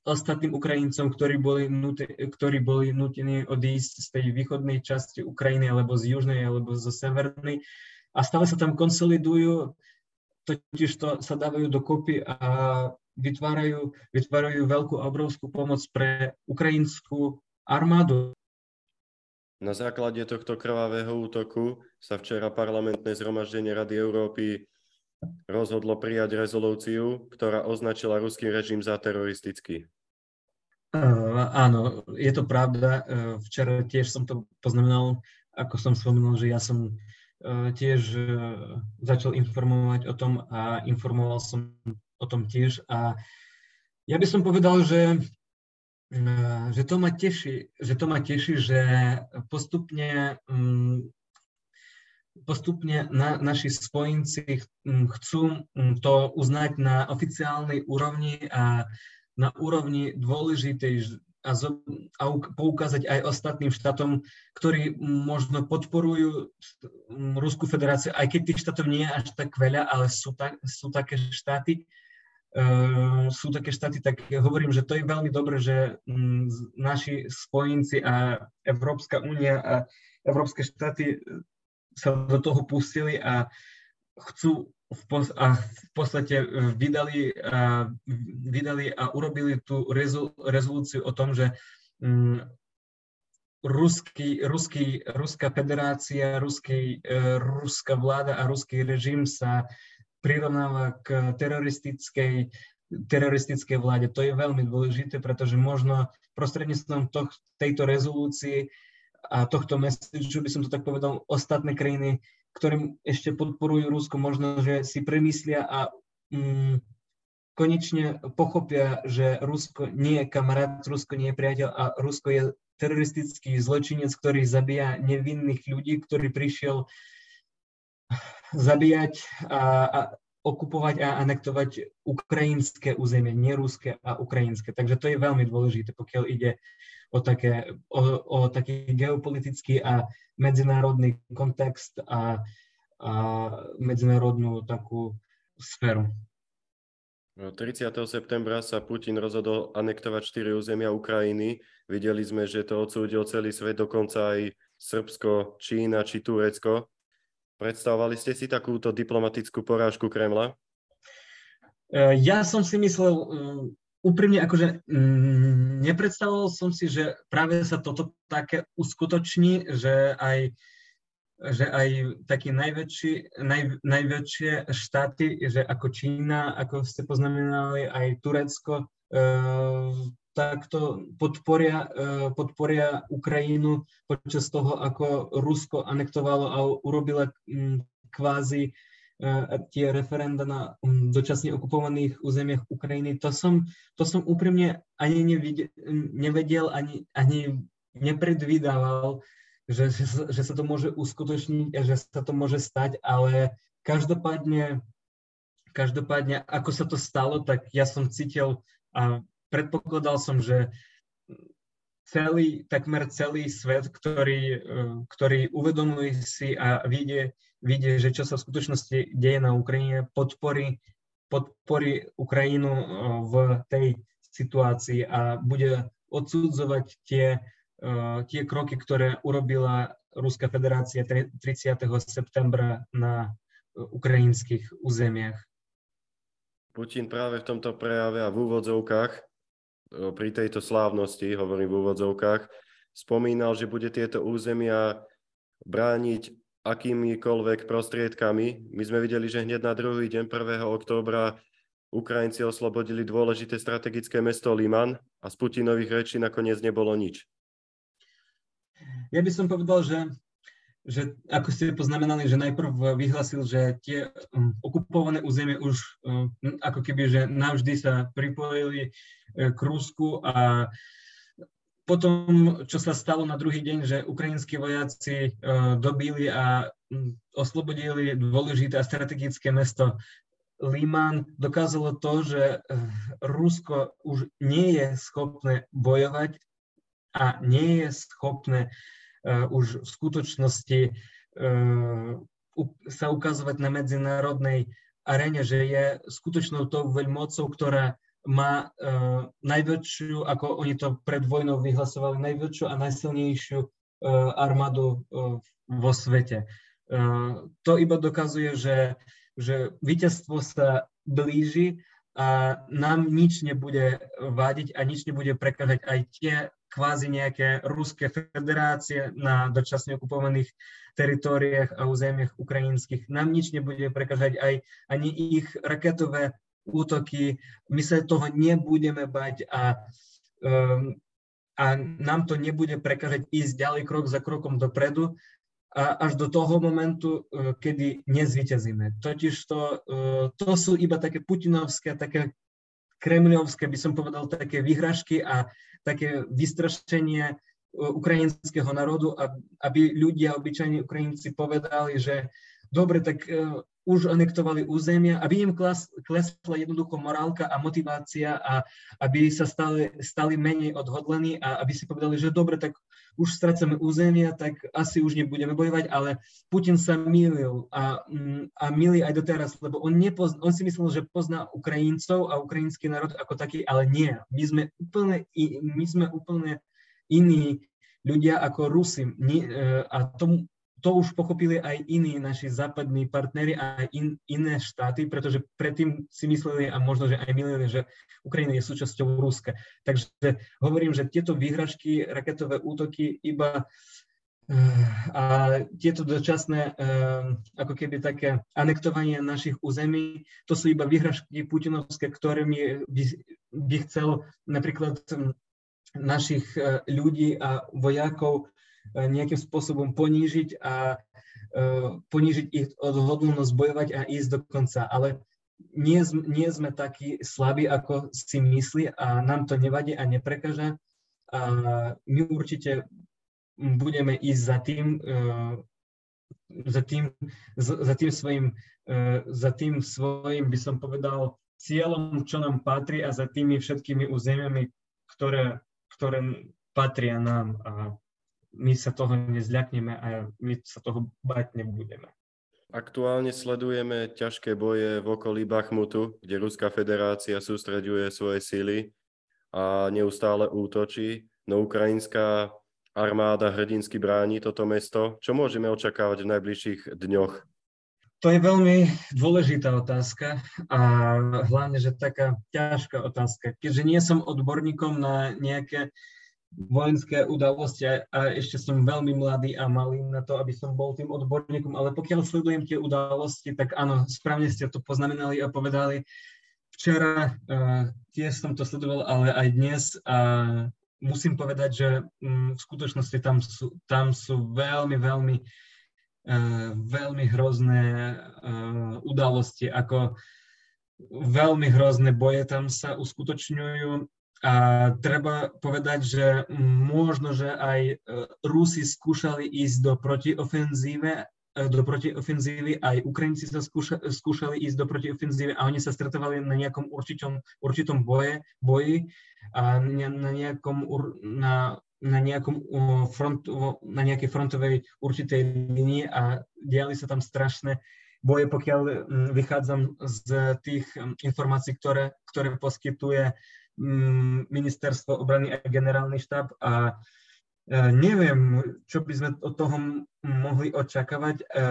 Speaker 2: ostatným Ukrajincom, ktorí boli, nutí, ktorí boli nutení odísť z tej východnej časti Ukrajiny, alebo z južnej, alebo zo severnej. A stále sa tam konsolidujú, totiž to sa dávajú dokopy a vytvárajú, vytvárajú veľkú obrovskú pomoc pre ukrajinskú armádu.
Speaker 1: Na základe tohto krvavého útoku sa včera parlamentné zhromaždenie Rady Európy rozhodlo prijať rezolúciu, ktorá označila ruský režim za teroristický.
Speaker 2: Uh, áno, je to pravda. Uh, včera tiež som to poznamenal, ako som spomenul, že ja som uh, tiež začal informovať o tom a informoval som o tom tiež. A ja by som povedal, že, že, to, ma teší, že to ma teší, že postupne um, postupne na, naši spojenci chcú to uznať na oficiálnej úrovni a na úrovni dôležitej a, zo, a poukázať aj ostatným štátom, ktorí možno podporujú Ruskú federáciu, aj keď tých štátov nie je až tak veľa, ale sú, tak, sú také štáty, sú také štáty, tak hovorím, že to je veľmi dobré, že um, naši spojenci a Európska únia a európske štáty sa do toho pustili a chcú v, pos- a v podstate vydali a, vydali a urobili tú rezol- rezolúciu o tom, že mm, ruský, ruský, Ruská federácia, ruský, e, ruská vláda a ruský režim sa prirovnáva k teroristickej, teroristickej vláde. To je veľmi dôležité, pretože možno prostredníctvom toh, tejto rezolúcie a tohto mesiacu by som to tak povedal, ostatné krajiny, ktorým ešte podporujú Rusko, možno, že si premyslia a mm, konečne pochopia, že Rusko nie je kamarát, Rusko nie je priateľ a Rusko je teroristický zločinec, ktorý zabíja nevinných ľudí, ktorý prišiel zabíjať a, a okupovať a anektovať ukrajinské územie, nie ruské a ukrajinské. Takže to je veľmi dôležité, pokiaľ ide o, také, o, o taký geopolitický a medzinárodný kontext a, a medzinárodnú takú sféru.
Speaker 1: 30. septembra sa Putin rozhodol anektovať štyri územia Ukrajiny. Videli sme, že to odsúdil celý svet, dokonca aj Srbsko, Čína či Turecko. Predstavovali ste si takúto diplomatickú porážku Kremla?
Speaker 2: Ja som si myslel, úprimne akože mm, nepredstavoval som si, že práve sa toto také uskutoční, že aj že aj takí najväčší, naj, najväčšie štáty, že ako Čína, ako ste poznamenali, aj Turecko, e, takto podporia, e, podporia Ukrajinu počas toho, ako Rusko anektovalo a urobila m, kvázi tie referenda na um, dočasne okupovaných územiach Ukrajiny, to som, to som úprimne ani nevidel, nevedel, ani, ani nepredvídával, že, že, že sa to môže uskutočniť a že sa to môže stať, ale každopádne, každopádne, ako sa to stalo, tak ja som cítil a predpokladal som, že celý, takmer celý svet, ktorý, eh, ktorý uvedomuje si a vidie, vidie, že čo sa v skutočnosti deje na Ukrajine, podporí, podporí Ukrajinu eh, v tej situácii a bude odsudzovať tie, eh, tie kroky, ktoré urobila Ruská federácia 30. septembra na ukrajinských územiach.
Speaker 1: Putin práve v tomto prejave a v úvodzovkách pri tejto slávnosti, hovorím v úvodzovkách, spomínal, že bude tieto územia brániť akýmikoľvek prostriedkami. My sme videli, že hneď na druhý deň 1. októbra Ukrajinci oslobodili dôležité strategické mesto Liman a z Putinových rečí nakoniec nebolo nič.
Speaker 2: Ja by som povedal, že že ako ste poznamenali, že najprv vyhlasil, že tie um, okupované územie už um, ako keby, že navždy sa pripojili uh, k Rusku a potom, čo sa stalo na druhý deň, že ukrajinskí vojaci uh, dobili a um, oslobodili dôležité a strategické mesto Liman, dokázalo to, že uh, Rusko už nie je schopné bojovať a nie je schopné Eh, už v skutočnosti eh, sa ukazovať na medzinárodnej arene, že je skutočnou tou veľmocou, ktorá má uh, najväčšiu, ako oni to pred vojnou vyhlasovali, najväčšiu a najsilnejšiu uh, armádu vo svete. To iba dokazuje, že, že víťazstvo sa blíži a nám nič nebude vádiť a nič nebude prekážať aj tie kvázi nejaké ruské federácie na dočasne okupovaných teritóriách a územiach ukrajinských. Nám nič nebude prekážať aj ani ich raketové útoky. My sa toho nebudeme bať a, um, a nám to nebude prekážať ísť ďalej krok za krokom dopredu a až do toho momentu, uh, kedy nezvyťazíme. Totiž to, uh, to sú iba také putinovské, také kremľovské, by som povedal, také vyhražky a také vystrašenie e, ukrajinského národu, aby ľudia, obyčajní Ukrajinci povedali, že dobre, tak uh, už anektovali územia, aby im kles, klesla jednoducho morálka a motivácia a aby sa stali, stali menej odhodlení a aby si povedali, že dobre, tak už stracame územia, tak asi už nebudeme bojovať, ale Putin sa mýlil a, mm, a milí aj doteraz, lebo on, nepozna, on si myslel, že pozná Ukrajincov a ukrajinský národ ako taký, ale nie. My sme úplne, my sme úplne iní ľudia ako Rusi. E, a tomu, to už pochopili aj iní naši západní partnery a in, iné štáty, pretože predtým si mysleli a možno, že aj milili, že Ukrajina je súčasťou Ruska. Takže hovorím, že tieto výhražky, raketové útoky iba eh, a tieto dočasné eh, ako keby také anektovanie našich území, to sú iba výhražky putinovské, ktorými by, by chcel napríklad hm, našich eh, ľudí a vojakov nejakým spôsobom ponížiť a e, ponížiť ich odhodlnosť bojovať a ísť do konca. Ale nie, nie sme takí slabí, ako si myslí a nám to nevadí a neprekáža. A my určite budeme ísť za tým, e, za tým, za tým svojim, za tým svojim, by som povedal, cieľom, čo nám patrí a za tými všetkými územiami, ktoré, ktoré patria nám. A my sa toho nezľakneme a my sa toho bať nebudeme.
Speaker 1: Aktuálne sledujeme ťažké boje v okolí Bachmutu, kde Ruská federácia sústreďuje svoje síly a neustále útočí, no ukrajinská armáda hrdinsky bráni toto mesto. Čo môžeme očakávať v najbližších dňoch?
Speaker 2: To je veľmi dôležitá otázka a hlavne, že taká ťažká otázka. Keďže nie som odborníkom na nejaké vojenské udalosti a, ešte som veľmi mladý a malý na to, aby som bol tým odborníkom, ale pokiaľ sledujem tie udalosti, tak áno, správne ste to poznamenali a povedali. Včera uh, tiež som to sledoval, ale aj dnes a musím povedať, že um, v skutočnosti tam sú, tam sú veľmi, veľmi veľmi hrozné udalosti, ako veľmi hrozné boje tam sa uskutočňujú a treba povedať, že možno, že aj Rusi skúšali ísť do protiofenzíve E, do protiofenzívy, aj Ukrajinci sa skúša, skúšali ísť do protiofenzívy a oni sa stretovali na nejakom určitom, určitom boje, boji a na nejakom, na, na nejakom front, na nejakej frontovej určitej linii a diali sa tam strašné boje, pokiaľ vychádzam z tých informácií, ktoré, ktoré poskytuje ministerstvo obrany a generálny štáb a E, neviem, čo by sme od toho mohli očakávať e,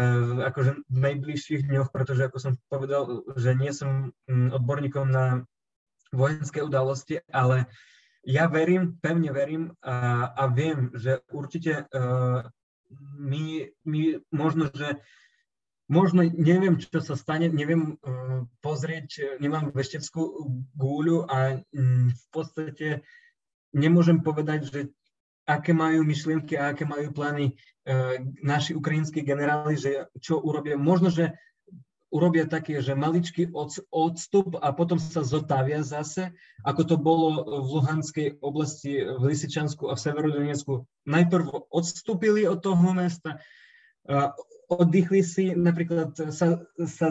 Speaker 2: akože v najbližších dňoch, pretože ako som povedal, že nie som odborníkom na vojenské udalosti, ale ja verím, pevne verím a, a viem, že určite uh, my, my možno, že možno neviem, čo sa stane, neviem uh, pozrieť, nemám vešteckú gúľu a um, v podstate nemôžem povedať, že aké majú myšlienky a aké majú plány uh, naši ukrajinskí generáli, že čo urobia. Možno, že urobia také, že maličký odstup a potom sa zotavia zase, ako to bolo v Luhanskej oblasti, v Lisičansku a v Severodonecku. Najprv odstúpili od toho mesta, oddychli si, napríklad sa, sa,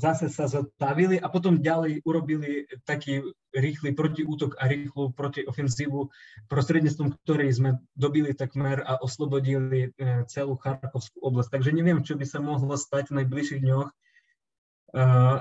Speaker 2: zase sa zotavili a potom ďalej urobili taký rýchly protiútok a rýchlu protiofenzívu, prostredníctvom ktorej sme dobili takmer a oslobodili e, celú Charkovskú oblasť. Takže neviem, čo by sa mohlo stať v najbližších dňoch, e,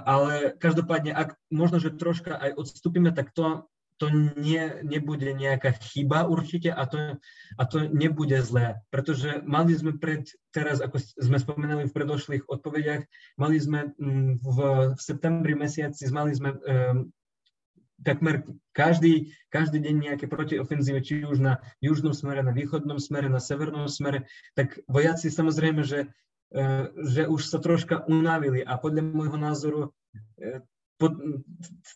Speaker 2: ale každopádne, ak možno, že troška aj odstúpime, tak to to nie, nebude nejaká chyba určite a to, a to nebude zlé, pretože mali sme pred, teraz ako sme spomenuli v predošlých odpovediach, mali sme mm, v, v septembri mesiaci, mali sme um, takmer každý, každý deň nejaké protiofenzíve, či už na južnom smere, na východnom smere, na severnom smere, tak vojaci samozrejme, že, uh, že už sa troška unavili a podľa môjho názoru uh, pod,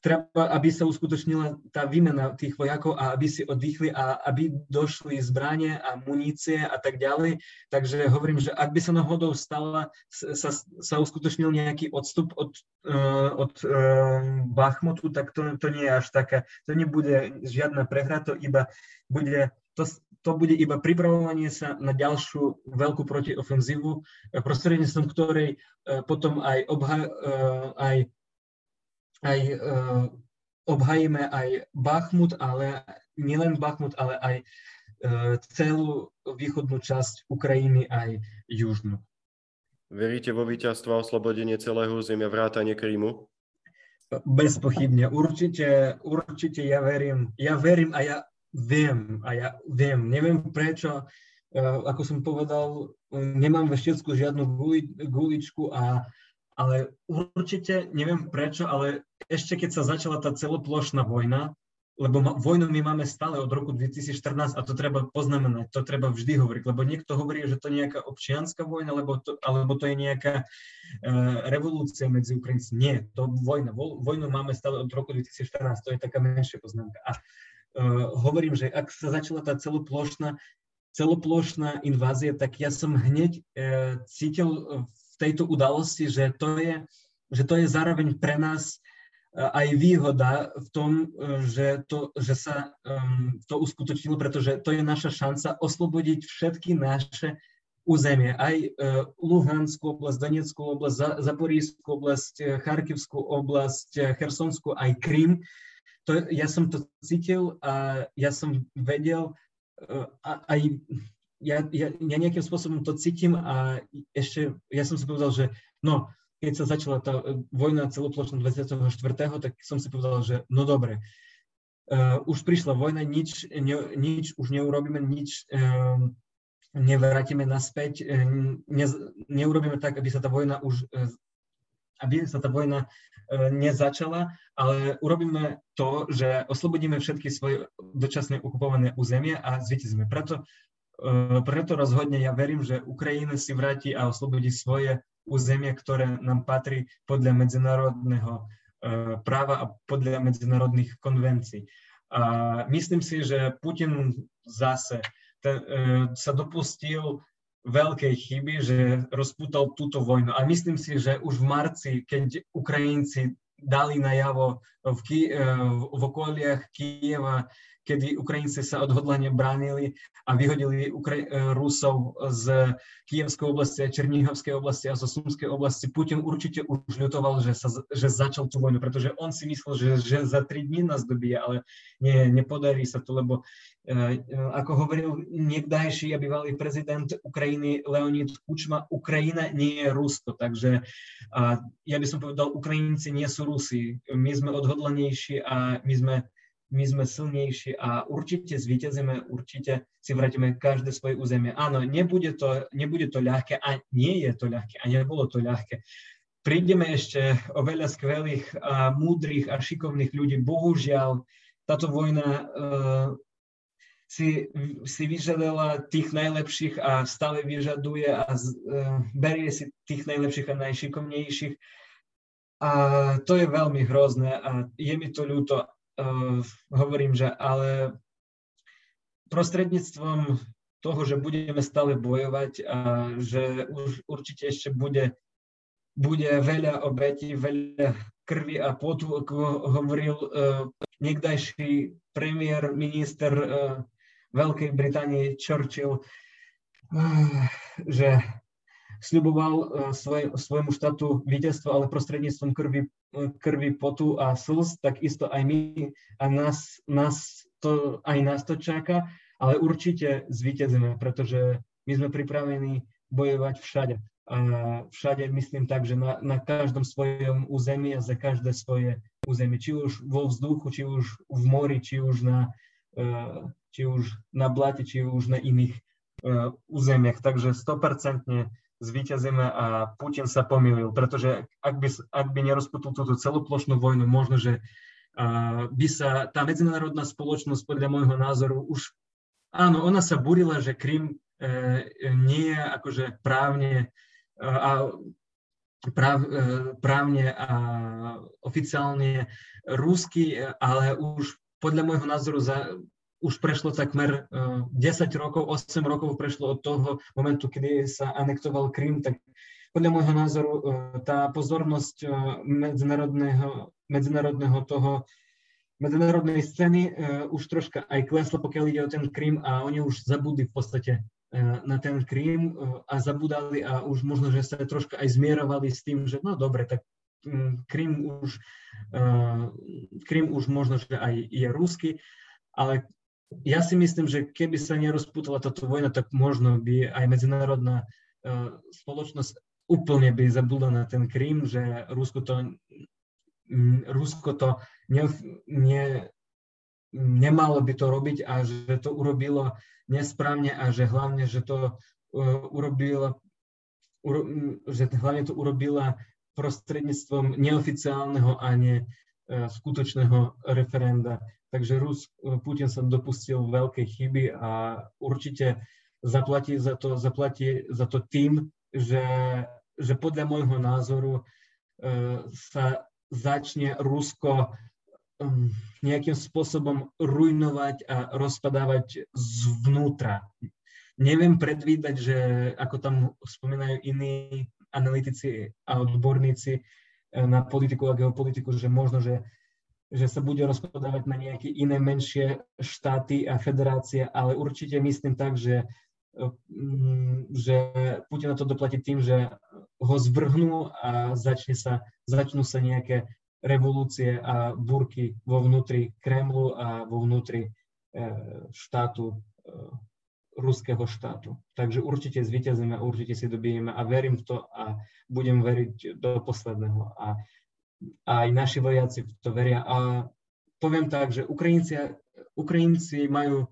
Speaker 2: treba, aby sa uskutočnila tá výmena tých vojakov a aby si oddychli a aby došli zbranie a munície a tak ďalej. Takže hovorím, že ak by sa náhodou stala, sa, sa uskutočnil nejaký odstup od, uh, od uh, Bachmutu, tak to, to nie je až taká, to nebude žiadna prehra, to iba bude, to, to bude iba pripravovanie sa na ďalšiu veľkú protiofenzívu, eh, prostredníctvom ktorej potom aj, obha, aj aj uh, obhajíme aj Bachmut, ale nielen Bachmut, ale aj uh, celú východnú časť Ukrajiny, aj južnú.
Speaker 1: Veríte vo víťazstvo a oslobodenie celého územia vrátane Krímu?
Speaker 2: Bezpochybne. Určite, určite ja verím. Ja verím a ja viem. A ja viem. Neviem prečo, uh, ako som povedal, nemám ve Štecku žiadnu guličku a ale určite, neviem prečo, ale ešte keď sa začala tá celoplošná vojna, lebo ma, vojnu my máme stále od roku 2014 a to treba poznamenať, to treba vždy hovoriť, lebo niekto hovorí, že to je nejaká občianská vojna, lebo to, alebo to je nejaká uh, revolúcia medzi Ukrajincami. Nie, to vojna. Vo, vojnu máme stále od roku 2014, to je taká menšia poznámka. A uh, hovorím, že ak sa začala tá celoplošná celoplošná invázia, tak ja som hneď uh, cítil tejto udalosti, že to je, že to je zároveň pre nás e, aj výhoda v tom, e, že, to, že sa um, to uskutočnilo, pretože to je naša šanca oslobodiť všetky naše územie, aj uh, Luhanskú oblasť, Donetskú oblasť, Zaporískú oblasť, Charkivskú oblasť, Chersonskú, aj Krym. Ja som to cítil a ja som vedel, uh, aj ja, ja, ja nejakým spôsobom to cítim a ešte, ja som si povedal, že no, keď sa začala tá e, vojna celoplošná 24., tak som si povedal, že no dobre, uh, už prišla vojna, nič, ne, nič už neurobíme, nič um, nevrátime naspäť, ne, neurobíme tak, aby sa tá vojna už aby sa tá vojna nezačala, ale urobíme to, že oslobodíme všetky svoje dočasne okupované územie a zvítizme. Preto preto rozhodne ja verím, že Ukrajina si vráti a oslobodí svoje územie, ktoré nám patrí podľa medzinárodného e, práva a podľa medzinárodných konvencií. A myslím si, že Putin zase ten, e, sa dopustil veľkej chyby, že rozputal túto vojnu. A myslím si, že už v marci, keď Ukrajinci dali najavo v, Ki- v okoliach Kieva kedy Ukrajinci sa odhodlane bránili a vyhodili Ukra- e, Rusov z Kievskej oblasti, Černíhovskej oblasti a zo Sumskej oblasti. Putin určite už ľutoval, že, sa, že začal tú vojnu, pretože on si myslel, že, že za tri dní nás dobije, ale nie, nepodarí sa to, lebo e, ako hovoril niekdajší a bývalý prezident Ukrajiny Leonid Kučma, Ukrajina nie je Rusko, takže a ja by som povedal, Ukrajinci nie sú Rusi, my sme odhodlanejší a my sme my sme silnejší a určite zvíťazíme, určite si vrátime každé svoje územie. Áno, nebude to, nebude to ľahké a nie je to ľahké a nebolo to ľahké. Prídeme ešte o veľa skvelých a múdrych a šikovných ľudí. Bohužiaľ, táto vojna uh, si, si vyžadala tých najlepších a stále vyžaduje a uh, berie si tých najlepších a najšikovnejších. A to je veľmi hrozné a je mi to ľúto uh, hovorím, že ale prostredníctvom toho, že budeme stále bojovať a že už určite ešte bude, bude veľa obetí, veľa krvi a potu, ako hovoril uh, niekdajší premiér, minister uh, Veľkej Británie Churchill, uh, že sľuboval uh, svoj, svojmu štátu víťazstvo, ale prostredníctvom krvi krvi, potu a slz, tak isto aj my a nás, nás to, aj nás to čaká, ale určite zvíťazíme, pretože my sme pripravení bojovať všade. A všade myslím tak, že na, na každom svojom území a za každé svoje územie, či už vo vzduchu, či už v mori, či už na, e, či už na blate, či už na iných e, územiach. Takže 100% zvíťazíme a Putin sa pomýlil, pretože ak by, ak by nerozputul túto celoplošnú vojnu, možno, že by sa tá medzinárodná spoločnosť podľa môjho názoru už, áno, ona sa burila, že Krym uh, nie je akože právne a práv, právne a oficiálne rúsky, ale už podľa môjho názoru za, už prešlo takmer 10 eh, rokov, 8 rokov prešlo od toho momentu, kedy sa anektoval Krym, tak podľa môjho názoru eh, tá pozornosť eh, medzinárodného, medzinárodného toho medzinárodnej scény už troška aj klesla, pokiaľ ide o ten Krym a oni už zabudli v podstate na ten Krym a zabudali a už možno, že sa troška aj zmierovali s tým, že no dobre, tak hm, Krym už, Krym už možno, že aj je ruský, ale ja si myslím, že keby sa nerozputala táto vojna, tak možno by aj medzinárodná uh, spoločnosť úplne by zabudla na ten Krím, že Rusko to, m, Rusko to ne, ne, nemalo by to robiť a že to urobilo nesprávne a že hlavne, že to uh, urobilo, uro, že hlavne to urobila prostredníctvom neoficiálneho a ne uh, skutočného referenda. Takže Rus, Putin sa dopustil veľkej chyby a určite zaplatí za to, zaplatí za to tým, že, že podľa môjho názoru e, sa začne Rusko um, nejakým spôsobom rujnovať a rozpadávať zvnútra. Neviem predvídať, že ako tam spomínajú iní analytici a odborníci e, na politiku a geopolitiku, že možno, že že sa bude rozpadávať na nejaké iné menšie štáty a federácie, ale určite myslím tak, že, mm, že Putin na to doplatí tým, že ho zvrhnú a začne sa, začnú sa nejaké revolúcie a burky vo vnútri Kremlu a vo vnútri e, štátu, e, ruského štátu. Takže určite zvíťazíme, určite si dobijeme a verím v to a budem veriť do posledného. A aj naši vojaci to veria. A poviem tak, že Ukrajinci, Ukrajinci majú uh,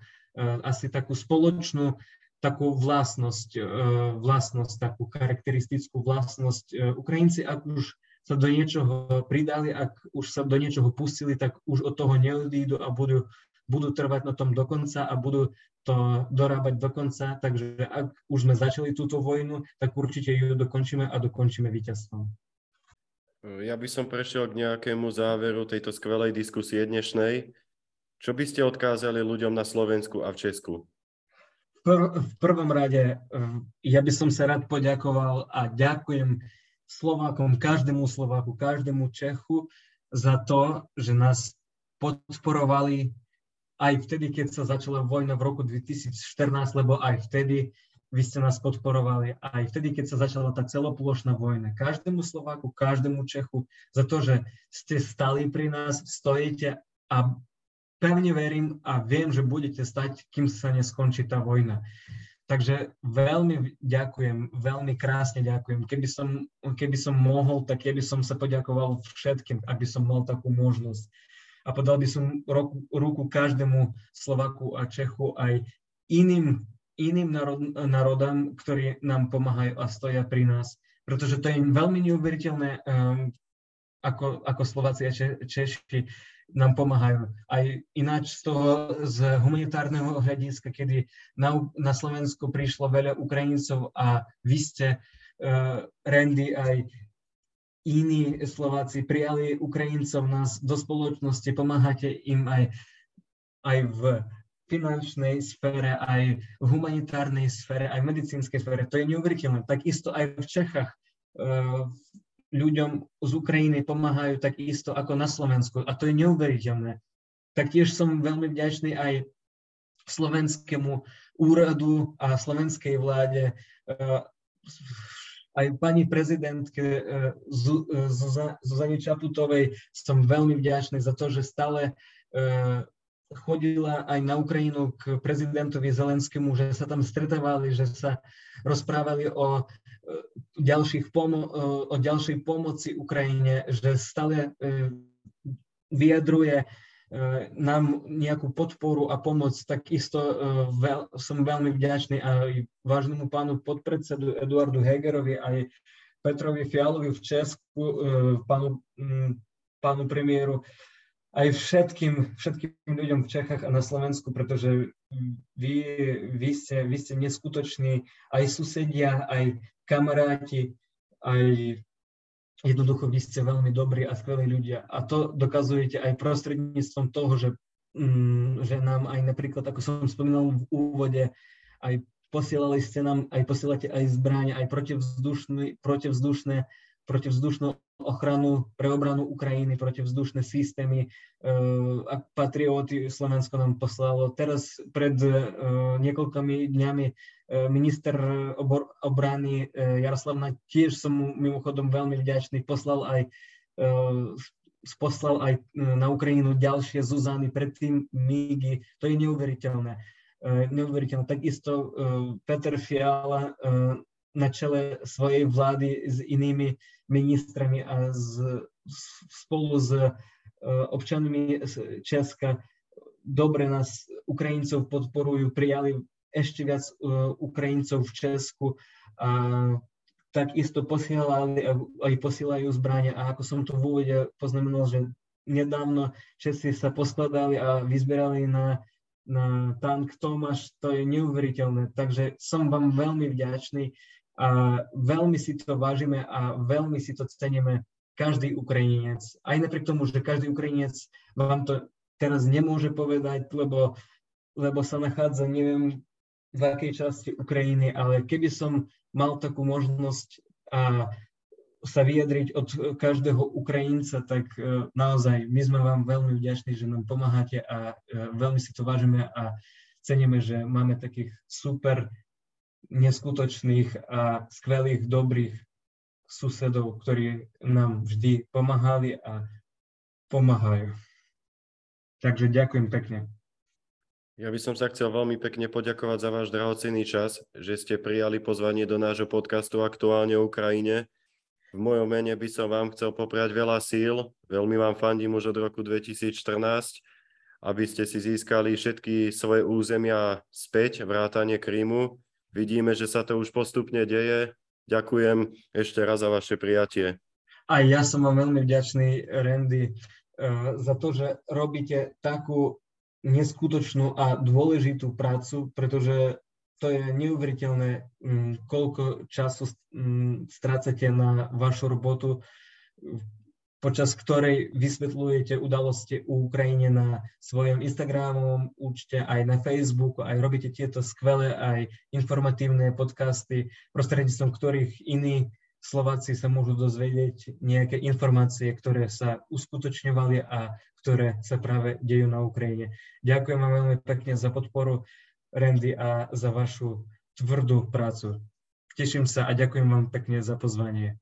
Speaker 2: asi takú spoločnú takú vlastnosť, uh, vlastnosť, takú charakteristickú vlastnosť. Uh, Ukrajinci, ak už sa do niečoho pridali, ak už sa do niečoho pustili, tak už od toho neodídu a budú, budú trvať na tom dokonca a budú to dorábať dokonca. Takže ak už sme začali túto vojnu, tak určite ju dokončíme a dokončíme víťazstvom.
Speaker 1: Ja by som prešiel k nejakému záveru tejto skvelej diskusie dnešnej. Čo by ste odkázali ľuďom na Slovensku a v Česku?
Speaker 2: V prv, v prvom rade ja by som sa rád poďakoval a ďakujem Slovákom, každému Slováku, každému Čechu za to, že nás podporovali aj vtedy, keď sa začala vojna v roku 2014, lebo aj vtedy vy ste nás podporovali, aj vtedy, keď sa začala tá celoplošná vojna. Každému Slováku, každému Čechu za to, že ste stali pri nás, stojíte a pevne verím a viem, že budete stať, kým sa neskončí tá vojna. Takže veľmi ďakujem, veľmi krásne ďakujem. Keby som, keby som mohol, tak keby som sa poďakoval všetkým, aby som mal takú možnosť. A podal by som ruku, ruku každému Slovaku a Čechu aj iným, iným národ, národom, ktorí nám pomáhajú a stoja pri nás. Pretože to je veľmi neuveriteľné, um, ako, ako Slováci a Češi nám pomáhajú. Aj ináč z toho z humanitárneho hľadiska, kedy na, na Slovensku prišlo veľa Ukrajincov a vy ste, uh, Randy, aj iní Slováci prijali Ukrajincov nás do spoločnosti, pomáhate im aj, aj v finančnej sfére, aj v humanitárnej sfére, aj v medicínskej sfére. To je neuveriteľné. Takisto aj v Čechách uh, ľuďom z Ukrajiny pomáhajú takisto ako na Slovensku a to je neuveriteľné. Taktiež som veľmi vďačný aj slovenskému úradu a slovenskej vláde, eh, aj pani prezidentke eh, Zuzane Čaputovej som veľmi vďačný za to, že stále eh, chodila aj na Ukrajinu k prezidentovi Zelenskému, že sa tam stretávali, že sa rozprávali o ďalších pomo- o ďalšej pomoci Ukrajine, že stále e, vyjadruje e, nám nejakú podporu a pomoc, takisto e, veľ, som veľmi vďačný aj vážnemu pánu podpredsedu Eduardu Hegerovi, aj Petrovi Fialovi v Česku, pánu, pánu premiéru, aj všetkým, všetkým ľuďom v Čechách a na Slovensku, pretože vy, vy, ste, vy ste neskutoční aj susedia, aj kamaráti, aj jednoducho vy ste veľmi dobrí a skvelí ľudia. A to dokazujete aj prostredníctvom toho, že, mm, že nám aj napríklad, ako som spomínal v úvode, aj posielali ste nám, aj posielate aj zbráne, aj protivzdušné, protivzdušné protivzdušnú ochranu pre obranu Ukrajiny, protivzdušné systémy. Uh, a patrióty Slovensko nám poslalo. Teraz pred uh, niekoľkými dňami uh, minister obor, obrany Jaroslavna, tiež som mu mimochodom veľmi vďačný, poslal aj poslal aj na Ukrajinu ďalšie Zuzany, predtým Migy. To je neuveriteľné. Neuveriteľné. Takisto Peter Fiala na čele svojej vlády s inými ministrami a z, spolu s e, občanmi Česka. Dobre nás Ukrajincov podporujú, prijali ešte viac e, Ukrajincov v Česku a takisto posielali aj posielajú zbrania a ako som tu v úvode poznamenal, že nedávno Česi sa poskladali a vyzberali na, na tank Tomáš, to je neuveriteľné. Takže som vám veľmi vďačný a veľmi si to vážime a veľmi si to ceníme každý Ukrajinec. Aj napriek tomu, že každý Ukrajinec vám to teraz nemôže povedať, lebo, lebo sa nachádza neviem v akej časti Ukrajiny, ale keby som mal takú možnosť a sa vyjadriť od každého Ukrajinca, tak e, naozaj my sme vám veľmi vďační, že nám pomáhate a e, veľmi si to vážime a ceníme, že máme takých super neskutočných a skvelých, dobrých susedov, ktorí nám vždy pomáhali a pomáhajú. Takže ďakujem pekne.
Speaker 1: Ja by som sa chcel veľmi pekne poďakovať za váš drahocenný čas, že ste prijali pozvanie do nášho podcastu Aktuálne o Ukrajine. V mojom mene by som vám chcel popriať veľa síl, veľmi vám fandím už od roku 2014, aby ste si získali všetky svoje územia späť, vrátanie Krímu, Vidíme, že sa to už postupne deje. Ďakujem ešte raz za vaše prijatie.
Speaker 2: A ja som vám veľmi vďačný, Randy, eh, za to, že robíte takú neskutočnú a dôležitú prácu, pretože to je neuveriteľné, mm, koľko času mm, strácate na vašu robotu. Počas ktorej vysvetľujete udalosti u Ukrajine na svojom Instagramovom účte, aj na Facebooku, aj robíte tieto skvelé aj informatívne podcasty, prostredníctvom ktorých iní Slováci sa môžu dozvedieť nejaké informácie, ktoré sa uskutočňovali a ktoré sa práve dejú na Ukrajine. Ďakujem vám veľmi pekne za podporu, Randy, a za vašu tvrdú prácu. Teším sa a ďakujem vám pekne za pozvanie.